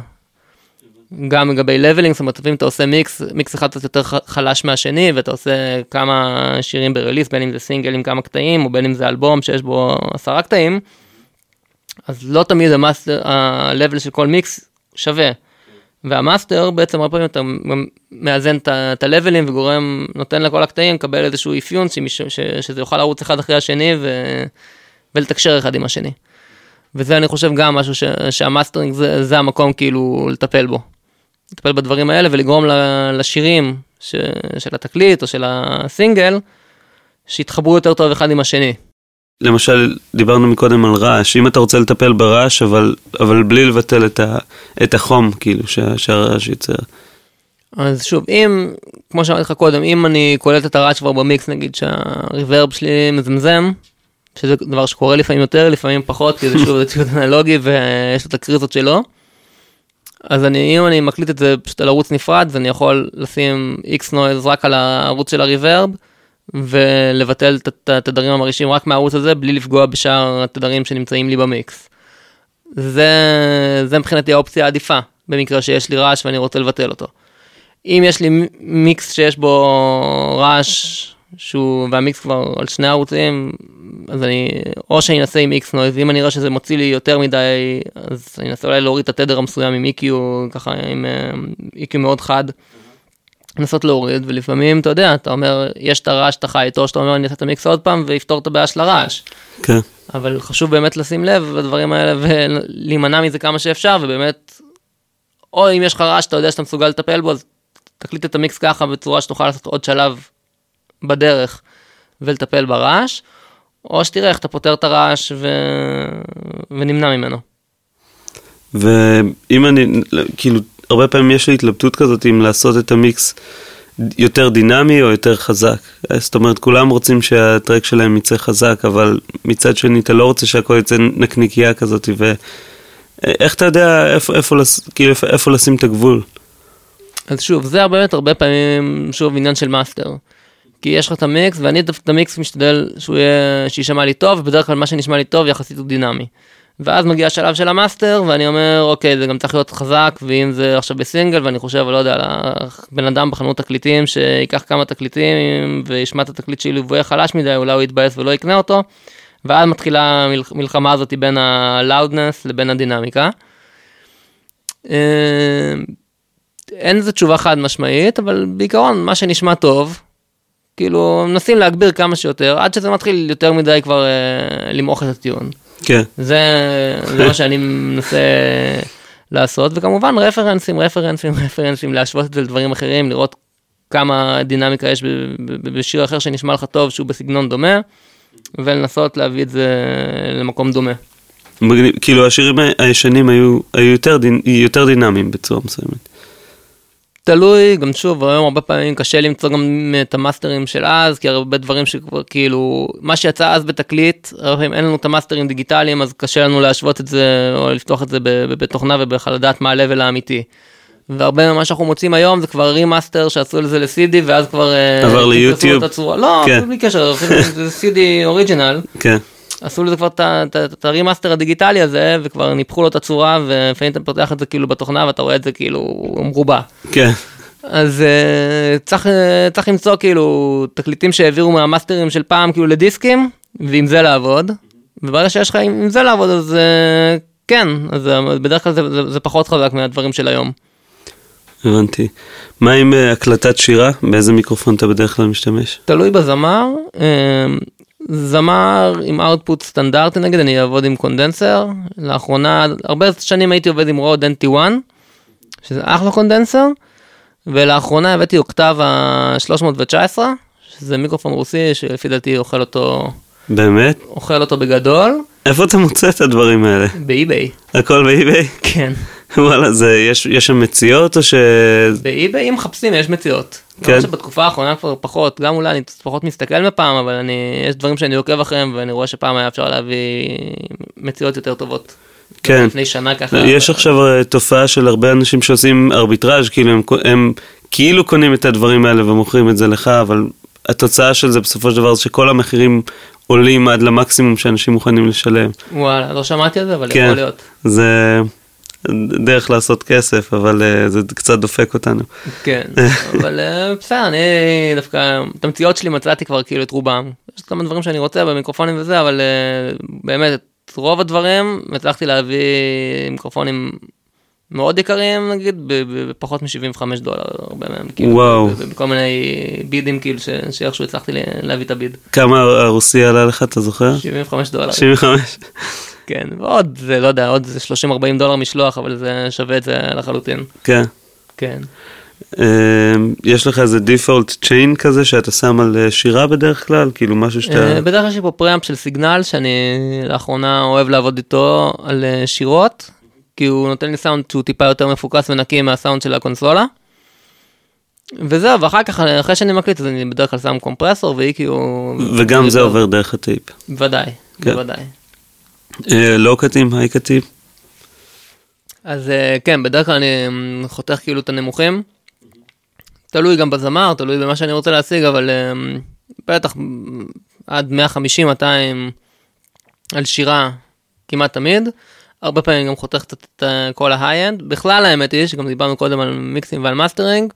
גם לגבי leveling, זאת אומרת, לפעמים אתה עושה מיקס, מיקס אחד קצת יותר חלש מהשני, ואתה עושה כמה שירים ב release, בין אם זה סינגל עם כמה קטעים, או בין אם זה אלבום שיש בו עשרה קטעים, אז לא תמיד המאסטר, ה-level של כל מיקס שווה. והמאסטר בעצם הרבה פעמים אתה מאזן את הלבלים וגורם, נותן לכל הקטעים לקבל איזשהו אפיון שמישהו, ש, שזה יוכל לרוץ אחד אחרי השני ו, ולתקשר אחד עם השני. וזה אני חושב גם משהו ש, שהמאסטרינג זה, זה המקום כאילו לטפל בו. לטפל בדברים האלה ולגרום לשירים ש, של התקליט או של הסינגל, שיתחברו יותר טוב אחד עם השני. למשל, דיברנו מקודם על רעש, אם אתה רוצה לטפל ברעש, אבל, אבל בלי לבטל את, ה, את החום, כאילו, שה, שהרעש יוצר. אז שוב, אם, כמו שאמרתי לך קודם, אם אני קולט את הרעש כבר במיקס, נגיד שהריברב שלי מזמזם, שזה דבר שקורה לפעמים יותר, לפעמים פחות, כי זה שוב זה ציוד אנלוגי ויש לו את הקריזות שלו. אז אני, אם אני מקליט את זה פשוט על ערוץ נפרד, אז אני יכול לשים X נויז רק על הערוץ של הריברב, ולבטל את התדרים המרעישים רק מהערוץ הזה, בלי לפגוע בשאר התדרים שנמצאים לי במיקס. זה, זה מבחינתי האופציה העדיפה, במקרה שיש לי רעש ואני רוצה לבטל אותו. אם יש לי מיקס שיש בו רעש שהוא, והמיקס כבר על שני ערוצים, אז אני, או שאני אנסה עם איקס נויז, אם אני רואה שזה מוציא לי יותר מדי, אז אני אנסה אולי להוריד את התדר המסוים עם EQ, ככה עם אה, EQ מאוד חד. לנסות להוריד, ולפעמים, אתה יודע, אתה אומר, יש את הרעש שאתה חי איתו, שאתה אומר, אני אעשה את המיקס עוד פעם ויפתור את הבעיה של הרעש. כן. אבל חשוב באמת לשים לב לדברים האלה ולהימנע מזה כמה שאפשר, ובאמת, או אם יש לך רעש שאתה יודע שאתה מסוגל לטפל בו, אז תקליט את המיקס ככה בצורה שתוכל לעשות עוד שלב בדרך ולטפל ברעש, או שתראה איך אתה פותר את הרעש ו... ונמנע ממנו. ואם אני, כאילו, הרבה פעמים יש לי התלבטות כזאת אם לעשות את המיקס יותר דינמי או יותר חזק. זאת אומרת, כולם רוצים שהטרק שלהם יצא חזק, אבל מצד שני אתה לא רוצה שהכל יצא נקניקייה כזאת, ואיך אתה יודע איפה, איפה. כאילו, איפה, איפה לשים את הגבול? אז שוב, זה באמת הרבה פעמים, שוב, עניין של מאסטר. כי יש לך את המיקס, ואני את המיקס משתדל שהוא יהיה, שיישמע לי טוב, ובדרך כלל מה שנשמע לי טוב יחסית הוא דינמי. ואז מגיע השלב של המאסטר, ואני אומר, אוקיי, זה גם צריך להיות חזק, ואם זה עכשיו בסינגל, ואני חושב, לא יודע, על בן אדם בחנות תקליטים, שיקח כמה תקליטים, וישמע את התקליט שלי והוא יהיה חלש מדי, אולי הוא יתבאס ולא יקנה אותו. ואז מתחילה המלחמה הזאת בין הלאודנס לבין הדינמיקה. אה, אין איזה תשובה חד משמעית, אבל בעיקרון, מה שנשמע טוב, כאילו, מנסים להגביר כמה שיותר, עד שזה מתחיל יותר מדי כבר אה, למעוך את הטיעון. כן. זה, זה מה שאני מנסה לעשות, וכמובן רפרנסים, רפרנסים, רפרנסים, להשוות את זה לדברים אחרים, לראות כמה דינמיקה יש בשיר אחר שנשמע לך טוב, שהוא בסגנון דומה, ולנסות להביא את זה למקום דומה. מגניב, כאילו השירים הישנים היו, היו יותר, דינ, יותר דינמיים בצורה מסוימת. תלוי, גם שוב, היום הרבה פעמים קשה למצוא גם את המאסטרים של אז, כי הרבה דברים שכבר כאילו, מה שיצא אז בתקליט, הרבה פעמים אין לנו את המאסטרים דיגיטליים, אז קשה לנו להשוות את זה, או לפתוח את זה בתוכנה ובכלל לדעת מה ה-level האמיתי. והרבה ממה שאנחנו מוצאים היום זה כבר רימאסטר שעשו לזה ל-CD ואז כבר... אה, עבר ליוטיוב. לא, כן. בלי קשר, זה CD original. עשו לזה כבר את הרימאסטר הדיגיטלי הזה, וכבר ניפחו לו את הצורה, ולפעמים אתה פותח את זה כאילו בתוכנה, ואתה רואה את זה כאילו מרובע. כן. אז uh, צריך, uh, צריך למצוא כאילו תקליטים שהעבירו מהמאסטרים של פעם כאילו לדיסקים, ועם זה לעבוד. וברגע שיש לך עם זה לעבוד, אז uh, כן, אז uh, בדרך כלל זה, זה, זה פחות חזק מהדברים של היום. הבנתי. מה עם uh, הקלטת שירה? באיזה מיקרופון אתה בדרך כלל משתמש? תלוי בזמר. זמר עם output סטנדרטי נגיד, אני אעבוד עם קונדנסר. לאחרונה, הרבה שנים הייתי עובד עם רוד NT1, שזה אחלה קונדנסר. ולאחרונה הבאתי אוקטבה 319, שזה מיקרופון רוסי שלפי דעתי אוכל אותו... באמת? אוכל אותו בגדול. איפה אתה מוצא את הדברים האלה? באי-ביי. הכל באי-ביי? כן. וואלה, זה, יש, יש שם מציאות או ש... באי-ביי מחפשים יש מציאות. כן. כן. שבתקופה האחרונה כבר פחות, גם אולי אני פחות מסתכל מפעם, אבל אני, יש דברים שאני עוקב אחריהם ואני רואה שפעם היה אפשר להביא מציאות יותר טובות. כן. לפני שנה ככה. יש עכשיו אה, תופעה של הרבה אנשים שעושים ארביטראז', כאילו הם, הם כאילו קונים את הדברים האלה ומוכרים את זה לך, אבל התוצאה של זה בסופו של דבר זה שכל המחירים עולים עד למקסימום שאנשים מוכנים לשלם. וואלה, לא שמעתי על זה, אבל כן. יכול להיות. זה דרך לעשות כסף, אבל uh, זה קצת דופק אותנו. כן, אבל uh, בסדר, אני דווקא, את המציאות שלי מצאתי כבר כאילו את רובם. יש כמה דברים שאני רוצה במיקרופונים וזה, אבל uh, באמת, את רוב הדברים הצלחתי להביא מיקרופונים מאוד יקרים נגיד, בפחות מ-75 דולר, הרבה מהם, כאילו, וואו. בכל מיני בידים כאילו, ש- שאיכשהו הצלחתי להביא את הביד. כמה הרוסי עלה לך, אתה זוכר? 75 דולר. 75. כן, ועוד, זה לא יודע, עוד 30-40 דולר משלוח, אבל זה שווה את זה לחלוטין. כן. כן. אה, יש לך איזה דיפולט צ'יין כזה שאתה שם על אה, שירה בדרך כלל? כאילו משהו שאתה... אה, בדרך כלל יש לי פה פריאמפ של סיגנל שאני לאחרונה אוהב לעבוד איתו על אה, שירות, כי הוא נותן לי סאונד שהוא טיפה יותר מפוקס ונקי מהסאונד של הקונסולה. וזהו, ואחר כך, אחרי שאני מקליט, אז אני בדרך כלל שם קומפרסור ואיקי הוא... וגם זה עובר דרך הטייפ. בוודאי, כן. בוודאי. אה, לא קטים, היי קטים. אז אה, כן, בדרך כלל אני אמ, חותך כאילו את הנמוכים. תלוי גם בזמר, תלוי במה שאני רוצה להשיג, אבל אמ, בטח עד 150-200 על שירה כמעט תמיד. הרבה פעמים גם חותך את- את כל ה high-end. בכלל האמת היא, שגם דיברנו קודם על mixים ועל מאסטרינג,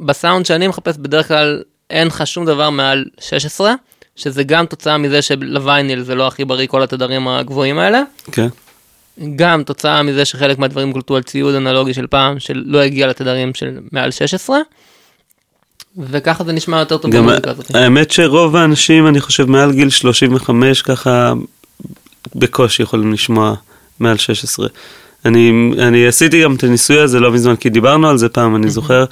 בסאונד שאני מחפש בדרך כלל אין לך שום דבר מעל 16, שזה גם תוצאה מזה שלווייניל זה לא הכי בריא כל התדרים הגבוהים האלה. כן. גם תוצאה מזה שחלק מהדברים הוקלטו על ציוד אנלוגי של פעם שלא הגיע לתדרים של מעל 16. וככה זה נשמע יותר טוב גם. האמת שרוב האנשים, אני חושב, מעל גיל 35 ככה בקושי יכולים לשמוע מעל 16. אני, אני עשיתי גם את הניסוי הזה לא מזמן, כי דיברנו על זה פעם, אני זוכר.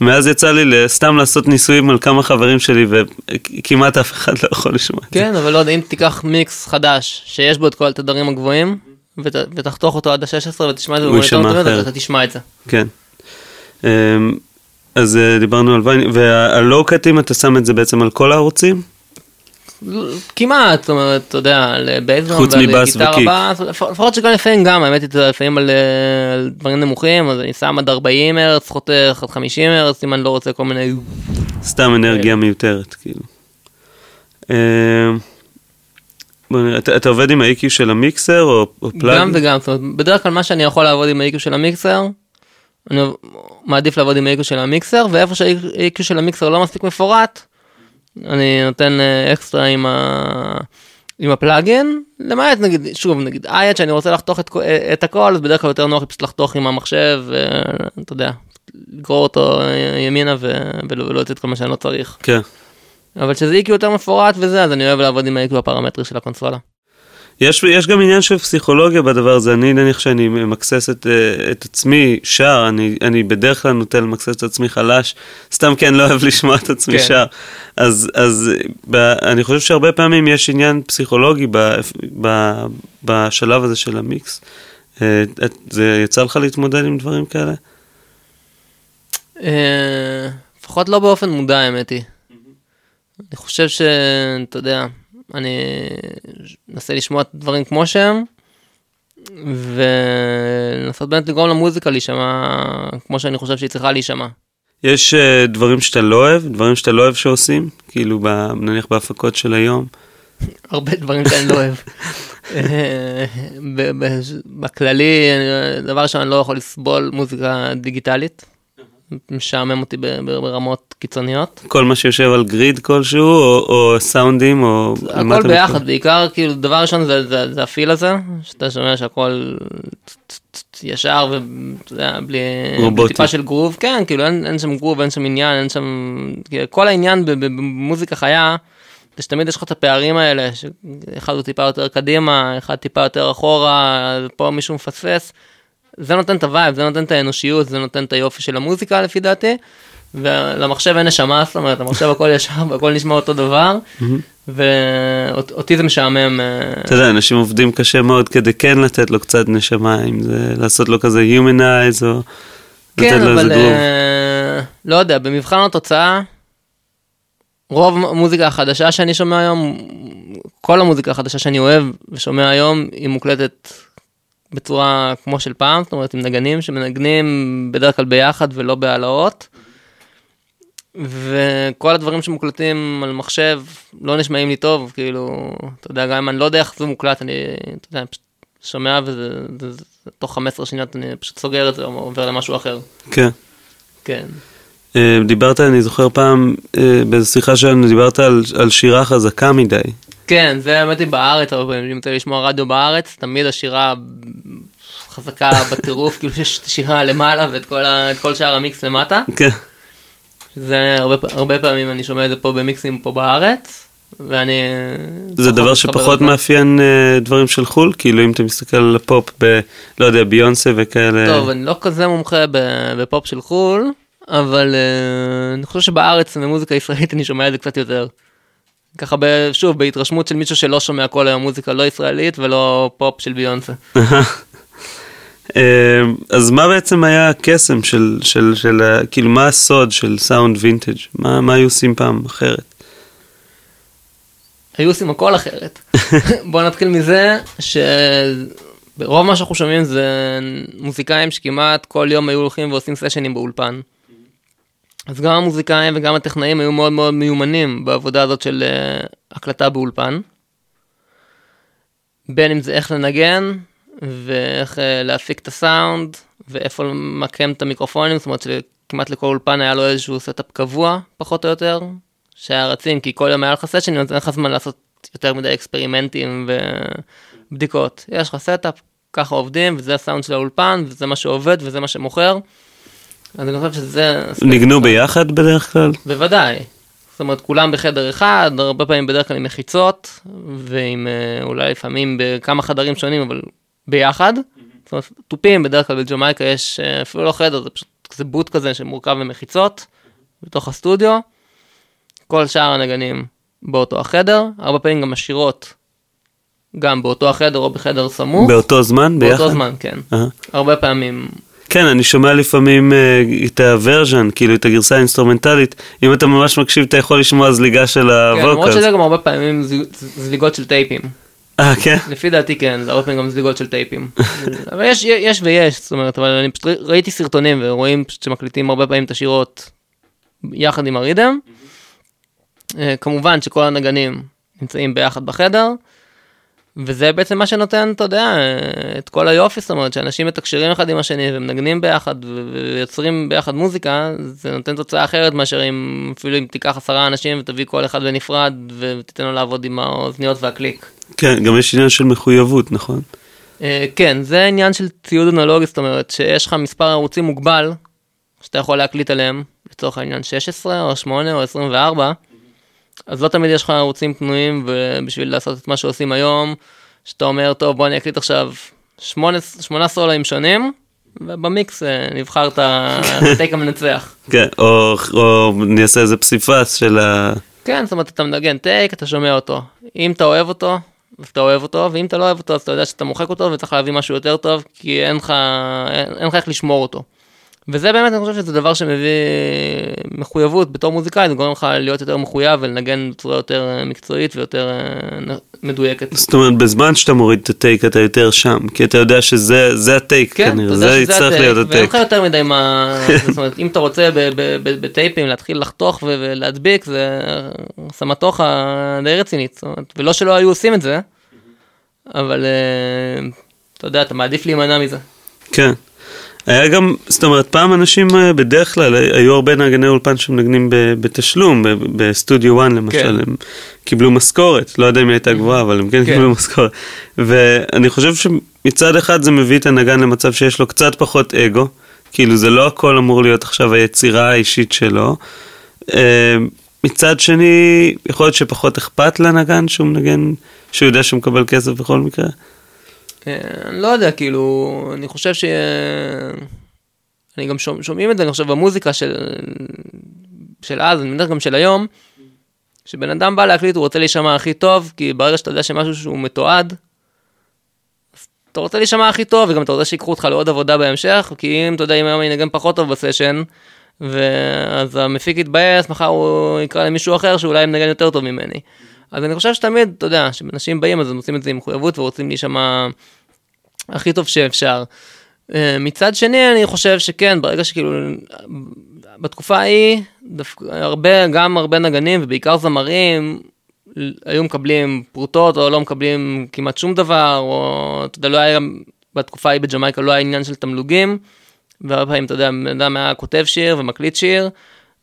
מאז יצא לי סתם לעשות ניסויים על כמה חברים שלי, וכמעט אף אחד לא יכול לשמוע את זה. כן, אבל לא יודע, אם תיקח מיקס חדש שיש בו את כל התדרים הגבוהים, ות, ותחתוך אותו עד ה-16 ותשמע את זה הוא יישמע אחרת. אתה תשמע את זה. כן. אמ, אז אה, דיברנו על ויין, והלואו-קאטים אתה שם את זה בעצם על כל הערוצים? כמעט, זאת אומרת, אתה יודע, על בייסדרום חוץ ועל מבאס וקיק. לפחות שגם לפעמים גם, האמת היא, לפעמים על אה, על דברים נמוכים, אז אני שם עד 40 הרץ, חותך עד 50 הרץ, אם אני לא רוצה כל מיני... סתם אנרגיה מיותרת, כאילו. אמ, בוא נראה, אתה, אתה עובד עם ה-EQ של המיקסר או, או פלאג? גם וגם, זאת אומרת, בדרך כלל מה שאני יכול לעבוד עם ה-EQ של המיקסר, אני מעדיף לעבוד עם ה-EQ של המיקסר, ואיפה שה-EQ של המיקסר לא מספיק מפורט, אני נותן אה, אקסטרה עם, ה... עם הפלאגין, למעט נגיד, שוב, נגיד אייד שאני רוצה לחתוך את, כל- את הכל, אז בדרך כלל יותר נוח לי פשוט לחתוך עם המחשב, ואתה יודע, לגרור אותו אה, ימינה ו... ולא ולא לתת כל מה שאני לא צריך. כן. אבל כשזה EQ יותר מפורט וזה, אז אני אוהב לעבוד עם ה-EQ הפרמטרי של הקונסולה. יש, יש גם עניין של פסיכולוגיה בדבר הזה, אני נניח שאני ממקסס את, אה, את עצמי שר, אני, אני בדרך כלל נוטה למקסס את עצמי חלש, סתם כי אני לא אוהב לשמוע את עצמי כן. שר. אז, אז ב, אני חושב שהרבה פעמים יש עניין פסיכולוגי ב, ב, בשלב הזה של המיקס. אה, את- זה יצא לך להתמודד עם דברים כאלה? אה, לפחות לא באופן מודע האמת היא. אני חושב שאתה יודע, אני אנסה לשמוע את הדברים כמו שהם, ולנסות באמת לגרום למוזיקה להישמע כמו שאני חושב שהיא צריכה להישמע. יש אה, דברים שאתה לא אוהב, דברים שאתה לא אוהב שעושים, כאילו ב, נניח בהפקות של היום. [LAUGHS] הרבה דברים שאני לא אוהב. אה, בכללי, אני- דבר ראשון, אני לא יכול לסבול מוזיקה דיגיטלית. משעמם אותי ברמות קיצוניות. כל מה שיושב על גריד כלשהו, או, או סאונדים, או... הכל ביחד? בעיקר כאילו דבר ראשון זה, זה, זה הפיל הזה, שאתה שומע שהכל ישר ואתה יודע, בלי, בלי רובוטי. טיפה של גרוב, כן, כאילו אין, אין שם גרוב, אין שם עניין, אין שם, כאילו, כל העניין במוזיקה חיה, זה שתמיד יש לך את הפערים האלה, שאחד הוא טיפה יותר קדימה, אחד טיפה יותר אחורה, פה מישהו מפספס, זה נותן את ה vibe, זה נותן את האנושיות, זה נותן את היופי של המוזיקה לפי דעתי. ולמחשב אין נשמה, זאת אומרת, המחשב הכל ישר [LAUGHS] והכל נשמע אותו דבר, ואותי זה משעמם. אה, אתה יודע, אנשים עובדים קשה מאוד כדי כן לתת לו קצת נשמה, אם זה לעשות לו כזה humanize, או לתת כן, לו איזה אבל גרוב. אה, לא יודע, במבחן התוצאה, רוב המוזיקה החדשה שאני שומע היום, כל המוזיקה החדשה שאני אוהב ושומע היום, היא מוקלטת בצורה כמו של פעם, זאת אומרת עם נגנים שמנגנים בדרך כלל ביחד ולא בהעלאות. וכל הדברים שמוקלטים על מחשב לא נשמעים לי טוב, כאילו, אתה יודע, גם אם אני לא יודע איך זה מוקלט, אני, אתה יודע, פשוט שומע וזה, זה, זה, תוך 15 שניות אני פשוט סוגר את זה או עובר למשהו אחר. כן. כן. אה, דיברת, אני זוכר פעם, אה, באיזו שיחה שלנו, דיברת על, על שירה חזקה מדי. כן, זה האמת היא בארץ, הרבה פעמים, אם אתה שומע רדיו בארץ, תמיד השירה חזקה [LAUGHS] בטירוף, כאילו שיש את השירה למעלה ואת כל, ה, את כל שאר המיקס למטה. כן. זה הרבה, פעמים אני שומע את זה פה במיקסים פה בארץ, ואני... זה דבר שפחות. מאפיין אה, דברים של חו"ל, כאילו אם אתה מסתכל על הפופ ב... לא יודע, ביונסה וכאלה. טוב, אני לא כזה מומחה בפופ של חו"ל, אבל אה, אני חושב שבארץ במוזיקה ישראלית אני שומע את זה קצת יותר. ככה שוב בהתרשמות של מישהו שלא שומע כל היום מוזיקה לא ישראלית ולא פופ של ביונסה. [LAUGHS] אה, אז מה בעצם היה הקסם של, של, של, ה- כאילו מה הסוד של סאונד וינטג'? מה, מה היו עושים פעם אחרת? היו עושים הכל אחרת. [LAUGHS] בוא נתחיל מזה שרוב מה שאנחנו שומעים זה מוזיקאים שכמעט כל יום היו הולכים ועושים סשנים באולפן. אז גם המוזיקאים וגם הטכנאים היו מאוד מאוד מיומנים בעבודה הזאת של אה, הקלטה באולפן. בין אם זה איך לנגן ואיך אה, להפיק את הסאונד ואיפה למקם את המיקרופונים, זאת אומרת שכמעט לכל אולפן היה לו איזשהו setup קבוע פחות או יותר, שהיו רצים, כי כל יום היה לך sessionים, אז אין לך זמן לעשות יותר מדי אקספרימנטים ובדיקות. יש לך setup, ככה עובדים, וזה הסאונד של האולפן, וזה מה שעובד, וזה מה שמוכר. אז אני חושב שזה... ניגנו ביחד בדרך כלל? בוודאי. זאת אומרת, כולם בחדר אחד, הרבה פעמים בדרך כלל עם מחיצות, ועם אה, אולי לפעמים בכמה חדרים שונים, אבל ביחד. זאת אומרת, תופים, בדרך כלל בג'מייקה יש אה, אפילו לא חדר, זה פשוט כזה בוט כזה שמורכב ממחיצות, בתוך הסטודיו. כל שאר הנגנים באותו החדר, הרבה פעמים גם השירות גם באותו החדר או בחדר סמוך. באותו זמן? ביחד? באותו זמן, כן. אה. הרבה פעמים כן, אני שומע לפעמים אה, את ה version, כאילו את הגרסה האינסטרומנטלית. אם אתה ממש מקשיב, אתה יכול לשמוע זליגה של כן, למרות. שזה גם הרבה פעמים ז- זליגות של טייפים. אה, כן? לפי דעתי כן, זה הרבה פעמים גם זליגות של טייפים. [LAUGHS] אבל יש, יש ויש, זאת אומרת, אבל אני פשוט ראיתי סרטונים ורואים פשוט שמקליטים הרבה פעמים את השירה יחד עם ה rhythm. אה, כמובן שכל הנגנים נמצאים ביחד בחדר, וזה בעצם מה שנותן, אתה יודע, את כל היופי, זאת אומרת, שאנשים מתקשרים אחד עם השני ומנגנים ביחד ויוצרים ביחד מוזיקה, זה נותן תוצאה אחרת מאשר אם אפילו אם תיקח עשרה אנשים ותביא כל אחד בנפרד ותיתן לו לעבוד עם האוזניות והקליק. כן, גם יש עניין של מחויבות, נכון? אה, כן, זה עניין של ציוד אנלוגי, זאת אומרת שיש לך מספר ערוצים מוגבל, שאתה יכול להקליט עליהם, לצורך העניין 16 או 8 או 24, אז לא תמיד יש לך ערוצים פנויים, ובשביל לעשות את מה שעושים היום, שאתה אומר, טוב, בוא אני אקליט עכשיו שמונה, שמונה סולואים שונים, ובמיקס אה, נבחר את [LAUGHS] ה take המנצח. כן, או, או אני אעשה איזה פסיפס של ה... כן, זאת אומרת, אתה מנגן take, אתה שומע אותו. אם אתה אוהב אותו, אז אתה אוהב אותו, ואם אתה לא אוהב אותו, אז אתה יודע שאתה מוחק אותו וצריך להביא משהו יותר טוב, כי אין לך, אין, אין לך איך לשמור אותו. וזה באמת, אני חושב שזה דבר שמביא מחויבות בתור מוזיקאי, זה גורם לך להיות יותר מחויב ולנגן בצורה יותר אה, מקצועית ויותר אה, מדויקת. זאת אומרת, בזמן שאתה מוריד את הטייק אתה יותר שם, כי אתה יודע שזה זה הטייק כן, כנראה, זה יצטרך הטייק, להיות ואין הטייק. לך יותר מדי מה, [LAUGHS] זאת אומרת, אם אתה רוצה בטייפים להתחיל לחתוך ולהדביק, זה סמטוחה די רצינית, ולא שלא היו עושים את זה, אבל אה, אתה יודע, אתה מעדיף להימנע מזה. כן. היה גם, זאת אומרת, פעם אנשים אה, בדרך כלל, אה, היו הרבה נגני אולפן שמנגנים בתשלום, בסטודיו 1 למשל, כן. הם קיבלו משכורת, לא יודע אם היא הייתה גבוהה, אבל הם כן כן. קיבלו משכורת. ואני חושב שמצד אחד זה מביא את הנגן למצב שיש לו קצת פחות אגו, כאילו זה לא הכל אמור להיות עכשיו היצירה האישית שלו. אה, מצד שני, יכול להיות שפחות אכפת לנגן שהוא מנגן, שהוא יודע שהוא מקבל כסף בכל מקרה. אה, אני לא יודע, כאילו, אני חושב ש... אני גם שומע, שומעים את זה, אני חושב, במוזיקה של, של אז, אני מניח גם של היום, שבן אדם בא להקליט, הוא רוצה להישמע הכי טוב, כי ברגע שאתה יודע שמשהו שהוא מתועד, אתה רוצה להישמע הכי טוב, וגם אתה רוצה שיקחו אותך לעוד עבודה בהמשך, כי אם אתה יודע, אם היום אני אנגן פחות טוב בסשן, ואז המפיק יתבאס, מחר הוא יקרא למישהו אחר שאולי מנגן יותר טוב ממני. אז אני חושב שתמיד, אתה יודע, כשאנשים באים אז הם עושים את זה עם מחויבות ורוצים להישמע הכי טוב שאפשר. אה, מצד שני, אני חושב שכן, ברגע שכאילו, בתקופה ההיא, דווקא הרבה, גם הרבה נגנים ובעיקר זמרים, היו מקבלים פרוטות או לא מקבלים כמעט שום דבר, או אתה יודע, לא היה, בתקופה ההיא בג'מייקה לא היה עניין של תמלוגים, והרבה פעמים, אתה יודע, בן אדם היה כותב שיר ומקליט שיר,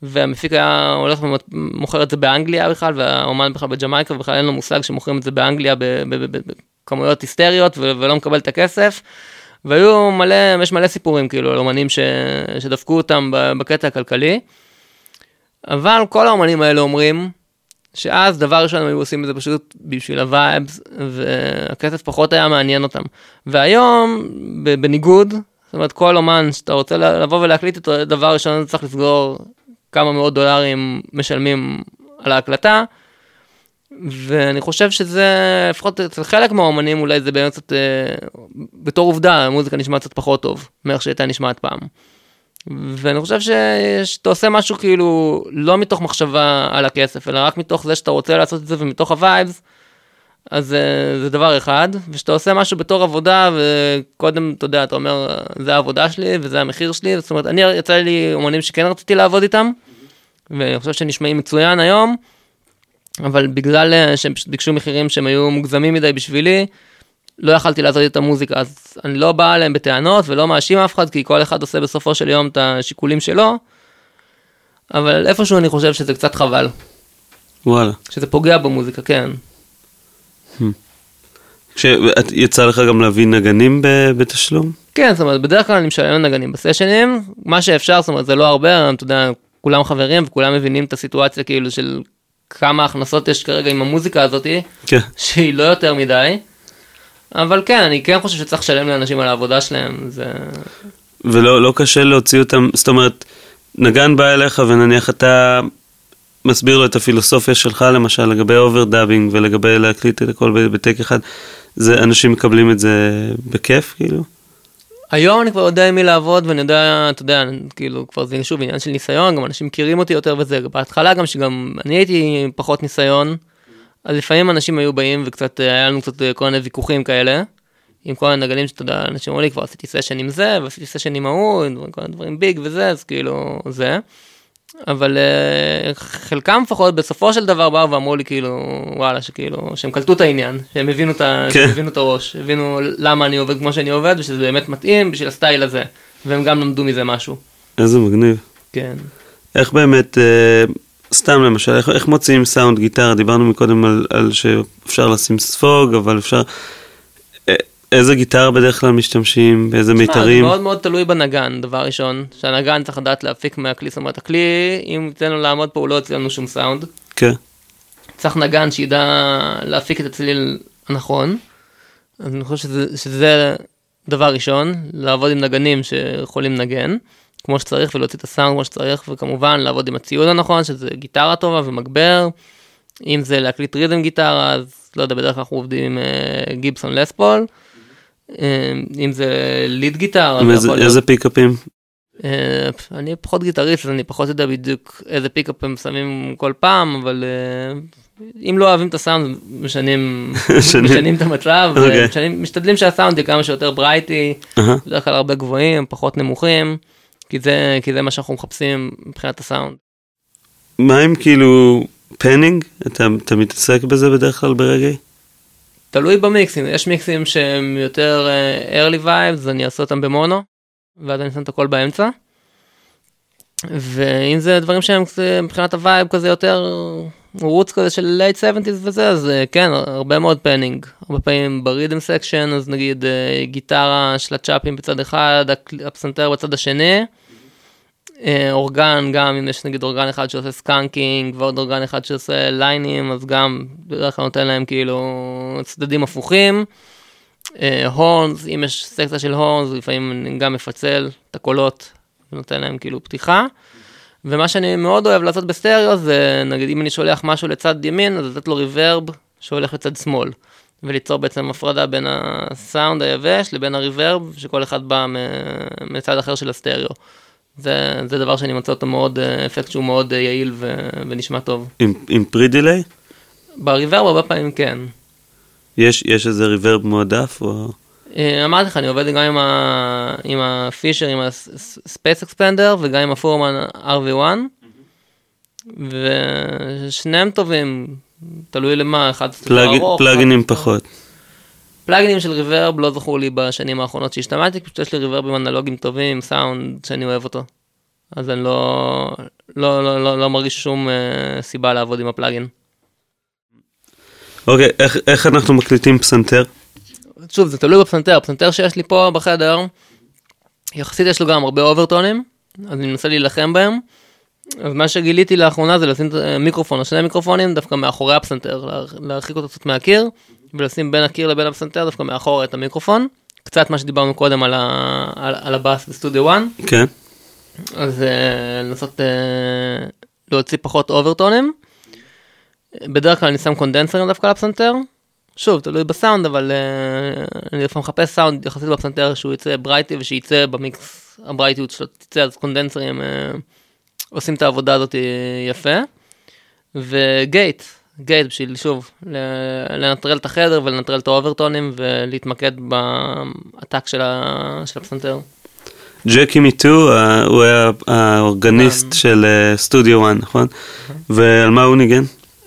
והמפיק היה הולך ומוכר את זה באנגליה בכלל, והאומן בכלל בג'מייקה, ובכלל אין לו מושג שמוכרים את זה באנגליה בכמויות היסטריות, ולא מקבל את הכסף. והיו מלא, יש מלא סיפורים כאילו על אומנים ש, שדפקו אותם בקטע הכלכלי. אבל כל האומנים האלה אומרים שאז דבר ראשון הם היו עושים את זה פשוט בשביל ה vibes, והכסף פחות היה מעניין אותם. והיום, בניגוד, זאת אומרת כל אומן שאתה רוצה לבוא ולהקליט איתו, דבר ראשון צריך לסגור כמה מאות דולרים משלמים על ההקלטה. ואני חושב שזה, לפחות אצל חלק מהאומנים אולי זה באמת קצת, אה, בתור עובדה, המוזיקה נשמעת קצת פחות טוב מאיך שהייתה נשמעת פעם. ואני חושב שאתה עושה משהו כאילו לא מתוך מחשבה על הכסף, אלא רק מתוך זה שאתה רוצה לעשות את זה ומתוך ה vibes, אז אה, זה דבר אחד, וכשאתה עושה משהו בתור עבודה, וקודם, אתה יודע, אתה אומר, זה העבודה שלי וזה המחיר שלי, זאת אומרת, אני, יצא לי אומנים שכן רציתי לעבוד איתם, ואני חושב שנשמעים מצוין היום, אבל בגלל אה, שהם פשוט ביקשו מחירים שהם היו מוגזמים מדי בשבילי, לא יכלתי לעשות את המוזיקה, אז אני לא בא אליהם בטענות ולא מאשים אף אחד, כי כל אחד עושה בסופו של יום את השיקולים שלו, אבל איפשהו אני חושב שזה קצת חבל. וואלה. שזה פוגע במוזיקה, כן. כשאת- יצא לך גם להביא נגנים בתשלום? כן, זאת אומרת, בדרך כלל אני משלם לנגנים בסשנים, מה שאפשר, זאת אומרת, זה לא הרבה, אתה יודע, כולם חברים וכולם מבינים את הסיטואציה כאילו של כמה הכנסות יש כרגע עם המוזיקה הזאתי, כן. שהיא לא יותר מדי. אבל כן, אני כן חושב שצריך לשלם לאנשים על העבודה שלהם, זה... ולא לא קשה להוציא אותם, זאת אומרת, נגן בא אליך ונניח אתה מסביר לו את הפילוסופיה שלך למשל לגבי overdubbing ולגבי להקליט את הכל ב take אחד, זה אנשים מקבלים את זה בכיף כאילו? היום אני כבר יודע עם מי לעבוד ואני יודע, אתה יודע, כאילו כבר זה שוב עניין של ניסיון, גם אנשים מכירים אותי יותר וזה, בהתחלה גם שגם אני הייתי פחות ניסיון, אז לפעמים אנשים היו באים וקצת, אה, היה לנו קצת אה, כל מיני ויכוחים כאלה, עם כל הנגנים שאתה יודע, אנשים אמרו לי כבר עשיתי session עם זה, ועשיתי session עם ההוא, כל מיני דברים big וזה, אז כאילו זה. אבל אה, חלקם לפחות בסופו של דבר באו ואמרו לי כאילו וואלה שכאילו שהם קלטו את העניין שהם הבינו את, ה- כן. הבינו את הראש הבינו למה אני עובד כמו שאני עובד ושזה באמת מתאים בשביל ה style הזה והם גם למדו מזה משהו. איזה מגניב. כן. איך באמת, אה, סתם למשל, איך, איך מוציאים סאונד גיטרה? דיברנו מקודם על, על שאפשר לשים ספוג, אבל אפשר... איזה גיטרה בדרך כלל משתמשים? באיזה מיתרים? זה מאוד מאוד תלוי בנגן דבר ראשון שהנגן צריך לדעת להפיק מהכלי זאת אומרת הכלי אם ניתן לו לעמוד פה הוא לא יוצא לנו שום סאונד. כן. צריך נגן שידע להפיק את הצליל הנכון. אז אני חושב שזה, שזה דבר ראשון, לעבוד עם נגנים שיכולים לנגן כמו שצריך ולהוציא את הסאונד כמו שצריך, וכמובן לעבוד עם הציוד הנכון, שזה גיטרה טובה ומגבר. אם זה להקליט rhythm גיטרה, אז לא יודע, בדרך כלל אנחנו עובדים עם אה, גיבסון לס פול. אה, אם זה lead זה איזה, איזה pickupים? אה, אני פחות גיטריסט אז אני פחות יודע בדיוק איזה pickup הם שמים כל פעם אבל אה, אם לא אוהבים את הסאונד [LAUGHS] משנים משנים. את המצב אוקיי. משנים- משתדלים שהסאונד יהיה כמה שיותר ברייטי. בדרך כלל הרבה גבוהים פחות נמוכים כי זה כי זה מה שאנחנו מחפשים מבחינת הסאונד. מה עם כאילו פנינג? אתה, אתה מתעסק בזה בדרך כלל ברגעי? תלוי במיקסים יש מיקסים שהם יותר אה, early vibes אני אעשה אותם במונו ואז אני שם את הכל באמצע. ואם זה דברים שהם מבחינת ה vibe כזה יותר roots כזה של late 70's וזה אז אה, כן הרבה מאוד panning הרבה פעמים ב rhythm section אז נגיד אה, גיטרה של ה chopים בצד אחד הפסנתר בצד השני. אה, אורגן גם אם יש נגיד אורגן אחד שעושה skanking ועוד אורגן אחד שעושה lineים אז גם בדרך כלל נותן להם כאילו צדדים הפוכים. אה, horns אם יש סקציה של horns לפעמים אני גם מפצל את הקולות ונותן להם כאילו פתיחה. ומה שאני מאוד אוהב לעשות בסטריאו זה נגיד אם אני שולח משהו לצד ימין אז לתת לו reverb שהולך לצד שמאל. וליצור בעצם הפרדה בין הסאונד היבש לבין ה reverb שכל אחד בא מצד אחר של הסטריאו. זה, זה דבר שאני מוצא אותו מאוד, אה, אפקט שהוא מאוד אה, יעיל ו, ונשמע טוב. עם, עם pre-delay? ב reverb הרבה פעמים כן. יש, יש איזה reverb מועדף? או... אה, אמרתי לך, אני עובד גם עם, ה, עם הפישר, עם הספייס אקספנדר וגם עם הפורמן RV1. ושניהם טובים, תלוי למה, אחד פלאג, ארוך, פלאגינים פחות. פלאגינים של ריברב לא זכור לי בשנים האחרונות שהשתמשתי, פשוט יש לי ריברבים אנלוגיים טובים, סאונד שאני אוהב אותו. אז אני לא, לא, לא, לא, לא מרגיש שום אה, סיבה לעבוד עם הפלאגין. אוקיי, איך, איך אנחנו מקליטים פסנתר? שוב, זה תלוי בפסנתר, הפסנתר שיש לי פה בחדר, יחסית יש לו גם הרבה אוברטונים, אז אני מנסה להילחם בהם. אז מה שגיליתי לאחרונה זה לשים את המיקרופון או שני מיקרופונים דווקא מאחורי הפסנתר, לה- להרחיק אותו קצת מהקיר, ולשים בין הקיר לבין הפסנתר דווקא מאחורה את המיקרופון. קצת מה שדיברנו קודם על, ה... על, על הבאס בסטודיו 1, כן. אז uh, לנסות uh, להוציא פחות אוברטונים. בדרך כלל אני שם קונדנסרים דווקא לפסנתר. שוב, תלוי בסאונד, אבל אה, אני לפעמים מחפש סאונד יחסית בפסנתר שהוא יצא brighty ושייצא במיקס הברייטיות שלו תצא, אז קונדנסרים אה, עושים את העבודה הזאת יפה. ו gate, gate בשביל שוב לנטרל את החדר ולנטרל את האוברטונים ולהתמקד ב attack של, ה... של הפסנתר. ג'קי מיטו, ה- הוא היה האורגניסט גם. של אה, סטודיו 1, נכון? ועל מה הוא ניגן?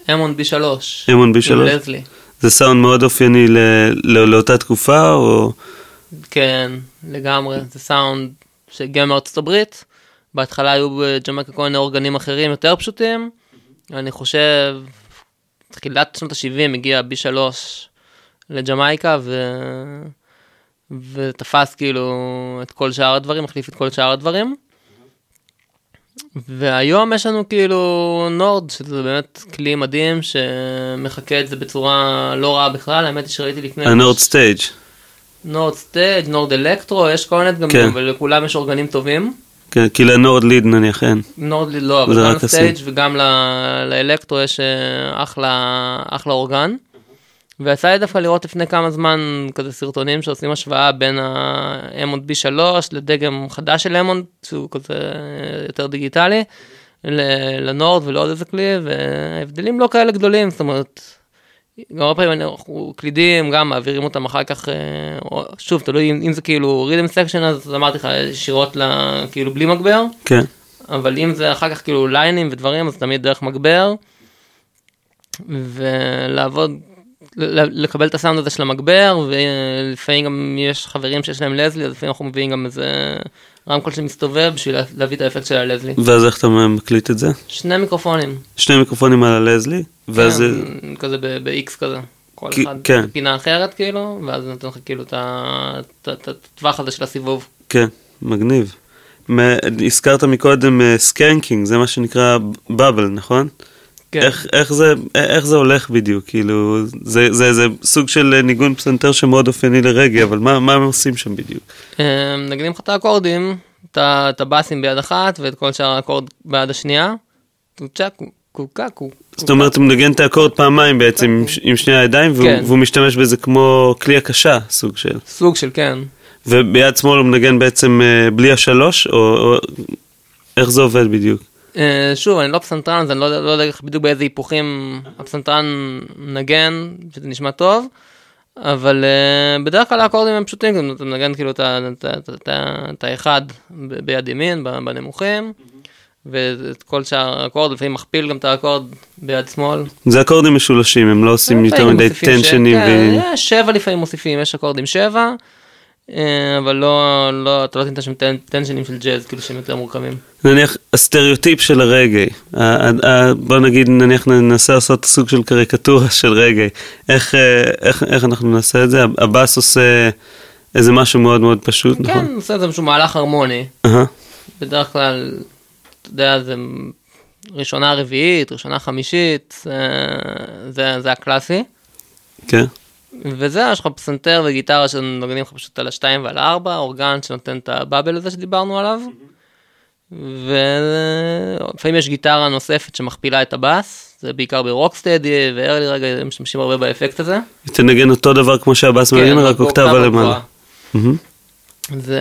המון בי שלוש. המון בי עם שלוש? לזלי. זה סאונד מאוד אופייני לא- לאותה תקופה, או... כן, לגמרי, זה סאונד שהגיע מארצות הברית. בהתחלה היו בג'מייקה כל מיני אורגנים אחרים יותר פשוטים. אני חושב תחילת שנות ה-70 הגיע B3 לג'מייקה ו... ותפס כאילו את כל שאר הדברים, החליף את כל שאר הדברים. והיום יש לנו כאילו Nord, שזה באמת כלי מדהים שמחקה את זה בצורה לא רעה בכלל, האמת היא שראיתי לפני... ה Nord Stage. Nord Stage, Nord Electro, יש כל מיני דגמים, כן. ולכולם יש אורגנים טובים. כן, כי ל Nord Lead נניח אין. Nord לא, אבל גם ל Stage. וגם ל Electro יש אה, אחלה, אחלה אורגן. ויצא לי דווקא לראות לפני כמה זמן כזה סרטונים שעושים השוואה בין ה-Hammond B3 לדגם חדש של Hammond שהוא כזה יותר דיגיטלי ל Nord ולעוד איזה כלי וההבדלים לא כאלה גדולים זאת אומרת. גם הרבה פעמים אנחנו קלידים גם מעבירים אותם אחר כך אה, שוב תלוי אם, אם זה כאילו rhythm section אז אמרתי לך ישירות כאילו בלי מגבר כן. אבל אם זה אחר כך כאילו ליינים ודברים אז תמיד דרך מגבר ולעבוד לקבל את הסאונד הזה של המגבר ולפעמים גם יש חברים שיש להם Leslie אז לפעמים אנחנו מביאים גם איזה רמקול שמסתובב בשביל לה- להביא את האפקט של ה Leslie. ואז איך אתה מקליט את זה? שני מיקרופונים. שני מיקרופונים על ה Leslie? ואז. כן, כזה ב-X כזה. כל אחד כן. בפינה אחרת כאילו ואז נותן לך כאילו את הטווח הזה של הסיבוב. כן, מגניב. הזכרת מקודם אה, skanking, זה מה שנקרא בבל, נכון? כן. איך, איך, זה, איך זה הולך בדיוק? כאילו, זה, זה, זה סוג של אה, ניגון פסנתר שמאוד אופייני לרגע, אבל מה, מה הם עושים שם בדיוק? אה, מנגנים לך את האקורדים, את הבאסים ביד אחת ואת כל שאר האקורד ביד השנייה. זאת אומרת, הוא מנגן את האקורד פעמיים בעצם עם, שני הידיים, והוא, כן. והוא משתמש בזה כמו כלי הקשה, סוג של. סוג של כן. וביד שמאל הוא מנגן בעצם אה, בלי השלוש, או איך זה עובד בדיוק? אה, שוב, אני לא פסנתרן, אז אני לא לא יודע בדיוק באיזה היפוכים הפסנתרן נגן, שזה נשמע טוב, אבל אה, בדרך כלל האקורדים הם פשוטים, כאילו, אתה מנגן כאילו את האחד ביד ימין, בנמוכים, ואת כל שאר האקורד, לפעמים מכפיל גם את האקורד ביד שמאל. זה אקורדים משולשים, הם לא עושים יותר מדי מוסיפים ש- טנשנים. כן, ו... יש שבע לפעמים מוסיפים, יש אקורדים שבע, אה, אבל לא, לא, אתה לא תמצא שם טנ- טנשנים של ג'אז, כאילו שהם יותר מורכבים. נניח הסטריאוטיפ של הרגעי, בוא נגיד נניח ננסה לעשות סוג של קריקטורה של רגעי, איך, אה, איך, איך אנחנו נעשה את זה? הבאס עושה איזה משהו מאוד מאוד פשוט, כן, נכון? עושה איזה משהו הרמוני. אהה, בדרך כלל, אתה יודע, זה ראשונה רביעית, ראשונה חמישית, זה, זה, זה הקלאסי. כן, וזה, יש לך פסנתר וגיטרה שנוגנים לך פשוט על השתיים ועל הארבע, אורגן שנותן את הבאבל הזה שדיברנו עליו. ולפעמים יש גיטרה נוספת שמכפילה את הבאס, זה בעיקר ברוקסטדי וארלי רגע, הם משתמשים הרבה באפקט הזה. תנגן אותו דבר כמו שהבאס מנגן, רק אוקטבה למעלה. זה,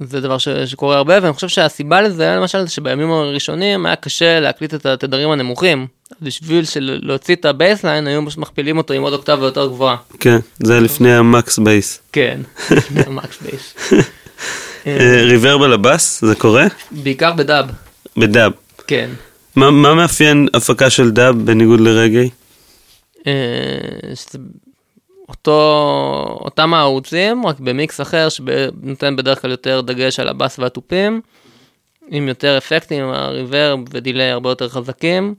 זה דבר ש, שקורה הרבה ואני חושב שהסיבה לזה למשל זה שבימים הראשונים היה קשה להקליט את התדרים הנמוכים. בשביל של- להוציא את ה bassline היו פשוט מכפילים אותו עם עוד אוקטבה יותר גבוהה. כן, זה לפני ה MaxxBass. כן, [LAUGHS] MaxxBass. אה, reverb על הבאס, זה קורה? בעיקר בדאב, בדאב. כן. מה מה מאפיין הפקה של דאב בניגוד לרגאיי? אה, שזה אותו, אותם הערוצים, רק במיקס אחר שנותן בדרך כלל יותר דגש על הבאס והתופים, עם יותר אפקטים, ה reverb ו delay הרבה יותר חזקים,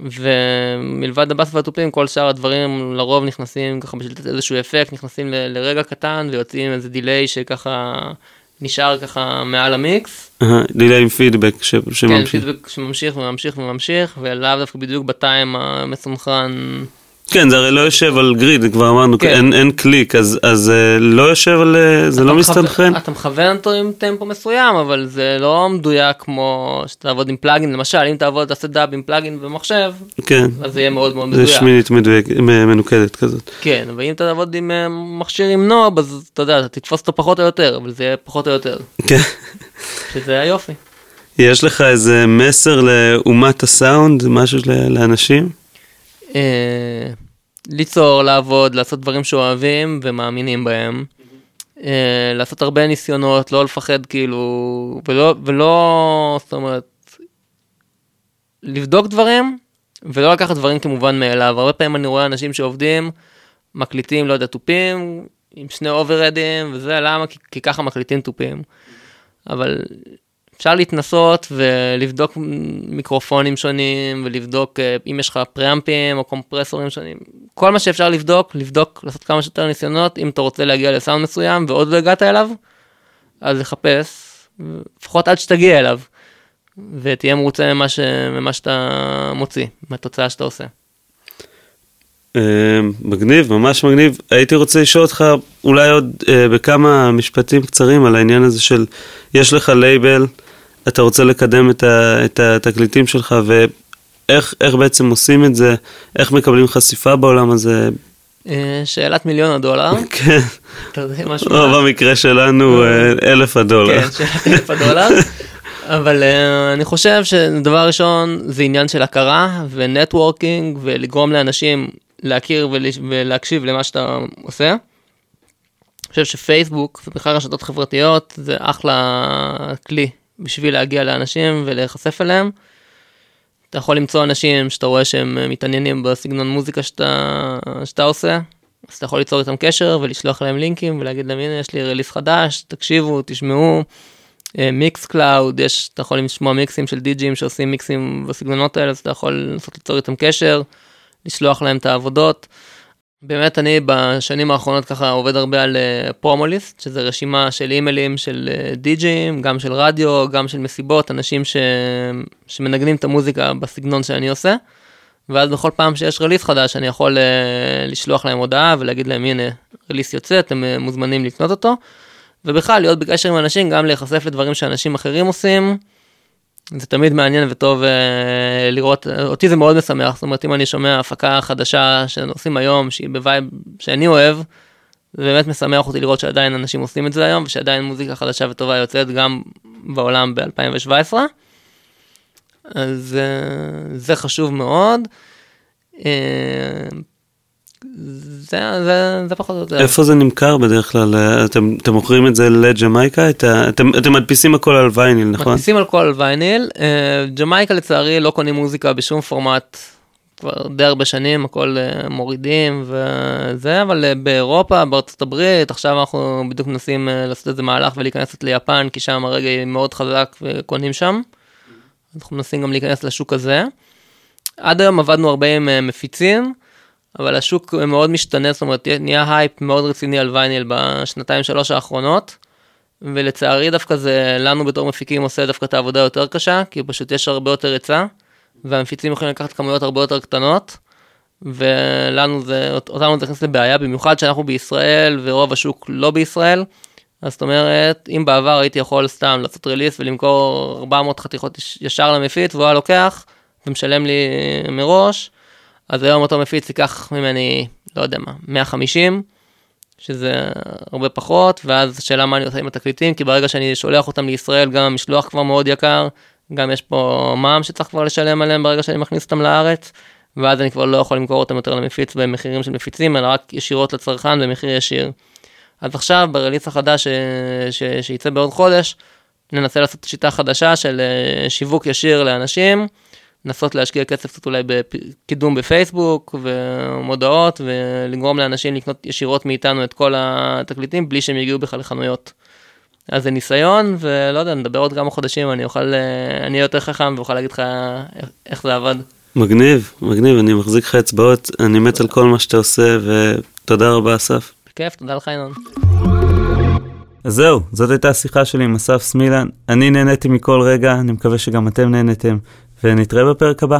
ומלבד הבאס והתופים, כל שאר הדברים לרוב נכנסים ככה בשביל לתת איזשהו אפקט, נכנסים ל- לרגע קטן ויוצאים איזה delay שככה נשאר ככה מעל המיקס. אהה, delay עם פידבק ש- כן, שממשיך. פידבק שממשיך וממשיך וממשיך, ולאו דווקא בדיוק ב time המסונכרן. כן, זה הרי לא יושב על grid, כבר אמרנו, כן. אין, אין קליק, אז, אז אה, לא יושב על... אה, זה אתה לא מסתנכרן? אתה מכוון אותו עם טמפו מסוים, אבל זה לא מדויק כמו שתעבוד עם פלאגין, למשל, אם תעבוד, תעשה דאב עם פלאגין במחשב, כן, אז זה יהיה מאוד מאוד זה מדויק. שמינית מדויק, מנוקדת כזאת. כן, אבל אם תעבוד עם אה, מכשיר עם נוב, אז אתה יודע, אתה תתפוס אותו פחות או יותר, אבל זה יהיה פחות או יותר, כן. שזה היופי. יש לך איזה מסר לאומת הסאונד, משהו לאנשים? אה, ליצור, לעבוד, לעשות דברים שאוהבים ומאמינים בהם. אה, לעשות הרבה ניסיונות, לא לפחד כאילו, ולא, ולא, זאת אומרת, לבדוק דברים ולא לקחת דברים כמובן מאליו. הרבה פעמים אני רואה אנשים שעובדים, מקליטים, לא יודע, תופים, עם שני אוברדים, וזה למה? כי, כי ככה מקליטים תופים. אבל אפשר להתנסות ולבדוק מיקרופונים שונים ולבדוק אה, אם יש לך פראמפים או קומפרסורים שונים. כל מה שאפשר לבדוק, לבדוק, לעשות כמה שיותר ניסיונות, אם אתה רוצה להגיע לסאונד מסוים ועוד לא הגעת אליו, אז לחפש, לפחות עד שתגיע אליו, ותהיה מרוצה ממה, ש... ממה שאתה מוציא, מהתוצאה שאתה עושה. אה, מגניב, ממש מגניב. הייתי רוצה לשאול אותך אולי עוד אה, בכמה משפטים קצרים על העניין הזה של יש לך לייבל, אתה רוצה לקדם את, ה, את התקליטים שלך ואיך איך בעצם עושים את זה, איך מקבלים חשיפה בעולם הזה. אה, שאלת מיליון הדולר. [LAUGHS] כן, אתה יודע משהו? או במקרה שלנו אה, אלף הדולר. כן, שאלת אלף הדולר. [LAUGHS] אבל uh, אני חושב שדבר ראשון זה עניין של הכרה ונטוורקינג ולגרום לאנשים להכיר ול, ולהקשיב למה שאתה עושה. אני חושב שפייסבוק ובכלל רשתות חברתיות זה אחלה כלי בשביל להגיע לאנשים ולהיחשף אליהם. אתה יכול למצוא אנשים שאתה רואה שהם מתעניינים בסגנון מוזיקה שאתה, שאתה עושה, אז אתה יכול ליצור איתם קשר ולשלוח להם לינקים ולהגיד להם הנה יש לי release חדש, תקשיבו, תשמעו. Mixcloud, יש, אתה יכול לשמוע מיקסים של די.ג'ים שעושים מיקסים בסגנונות האלה, אז אתה יכול לנסות ליצור איתם קשר, לשלוח להם את העבודות. באמת אני בשנים האחרונות ככה עובד הרבה על promo list, שזה רשימה של אימיילים של די.ג'ים, גם של רדיו, גם של מסיבות, אנשים ש... שמנגנים את המוזיקה בסגנון שאני עושה. ואז בכל פעם שיש release חדש אני יכול אה, לשלוח להם הודעה ולהגיד להם הנה release יוצא אתם מוזמנים לקנות אותו. ובכלל להיות בקשר עם אנשים גם להיחשף לדברים שאנשים אחרים עושים. זה תמיד מעניין וטוב אה, לראות אותי זה מאוד משמח זאת אומרת אם אני שומע הפקה חדשה שעושים היום שהיא ב vibe שאני אוהב. זה באמת משמח אותי לראות שעדיין אנשים עושים את זה היום ושעדיין מוזיקה חדשה וטובה יוצאת גם בעולם ב-2017. אז uh, זה חשוב מאוד. Uh, זה, זה, זה פחות או יותר. איפה זה נמכר בדרך כלל? אתם, אתם מוכרים את זה לג'מייקה? את ה, אתם, אתם מדפיסים הכל על וייניל, נכון? מדפיסים הכל על וייניל. Uh, ג'מייקה לצערי לא קונים מוזיקה בשום פורמט כבר די הרבה שנים, הכל אה, מורידים וזה, אבל אה, באירופה, בארצות הברית, עכשיו אנחנו בדיוק מנסים לעשות איזה מהלך ולהיכנס ליפן, כי שם הרגאיי מאוד חזק וקונים שם. אנחנו מנסים גם להיכנס לשוק הזה. עד היום עבדנו הרבה עם מפיצים. אבל השוק מאוד משתנה, זאת אומרת, נהיה הייפ מאוד רציני על וייניל בשנתיים שלוש האחרונות, ולצערי דווקא זה לנו בתור מפיקים עושה דווקא את העבודה יותר קשה, כי פשוט יש הרבה יותר היצע, והמפיצים יכולים לקחת כמויות הרבה יותר קטנות, ולנו זה, אותנו זה נכנס לבעיה, במיוחד שאנחנו בישראל ורוב השוק לא בישראל. אז זאת אומרת, אם בעבר הייתי יכול סתם לעשות ריליס ולמכור 400 חתיכות ישר למפיץ והוא היה לוקח ומשלם לי מראש, אז היום אותו מפיץ ייקח ממני, לא יודע מה, 150, שזה הרבה פחות, ואז השאלה מה אני עושה עם התקליטים, כי ברגע שאני שולח אותם לישראל, גם המשלוח כבר מאוד יקר, גם יש פה מע"מ שצריך כבר לשלם עליהם ברגע שאני מכניס אותם לארץ, ואז אני כבר לא יכול למכור אותם יותר למפיץ במחירים של מפיצים, אלא רק ישירות לצרכן במחיר ישיר. אז עכשיו ברליס החדש ש... ש... שייצא בעוד חודש, ננסה לעשות שיטה חדשה של אה, שיווק ישיר לאנשים. לנסות להשקיע כסף קצת אולי בקידום בפייסבוק ומודעות ולגרום לאנשים לקנות ישירות מאיתנו את כל התקליטים בלי שהם יגיעו בכלל לחנויות. אז זה ניסיון ולא יודע נדבר עוד כמה חודשים אני אוכל אני אהיה יותר חכם ואוכל להגיד לך איך זה עבד. מגניב מגניב אני מחזיק לך אצבעות אני מת על כל מה שאתה עושה ותודה רבה אסף. בכיף תודה לך ינון. אז זהו, זאת הייתה השיחה שלי עם אסף סמילן. אני נהניתי מכל רגע, אני מקווה שגם אתם נהניתם. ונתראה בפרק הבא.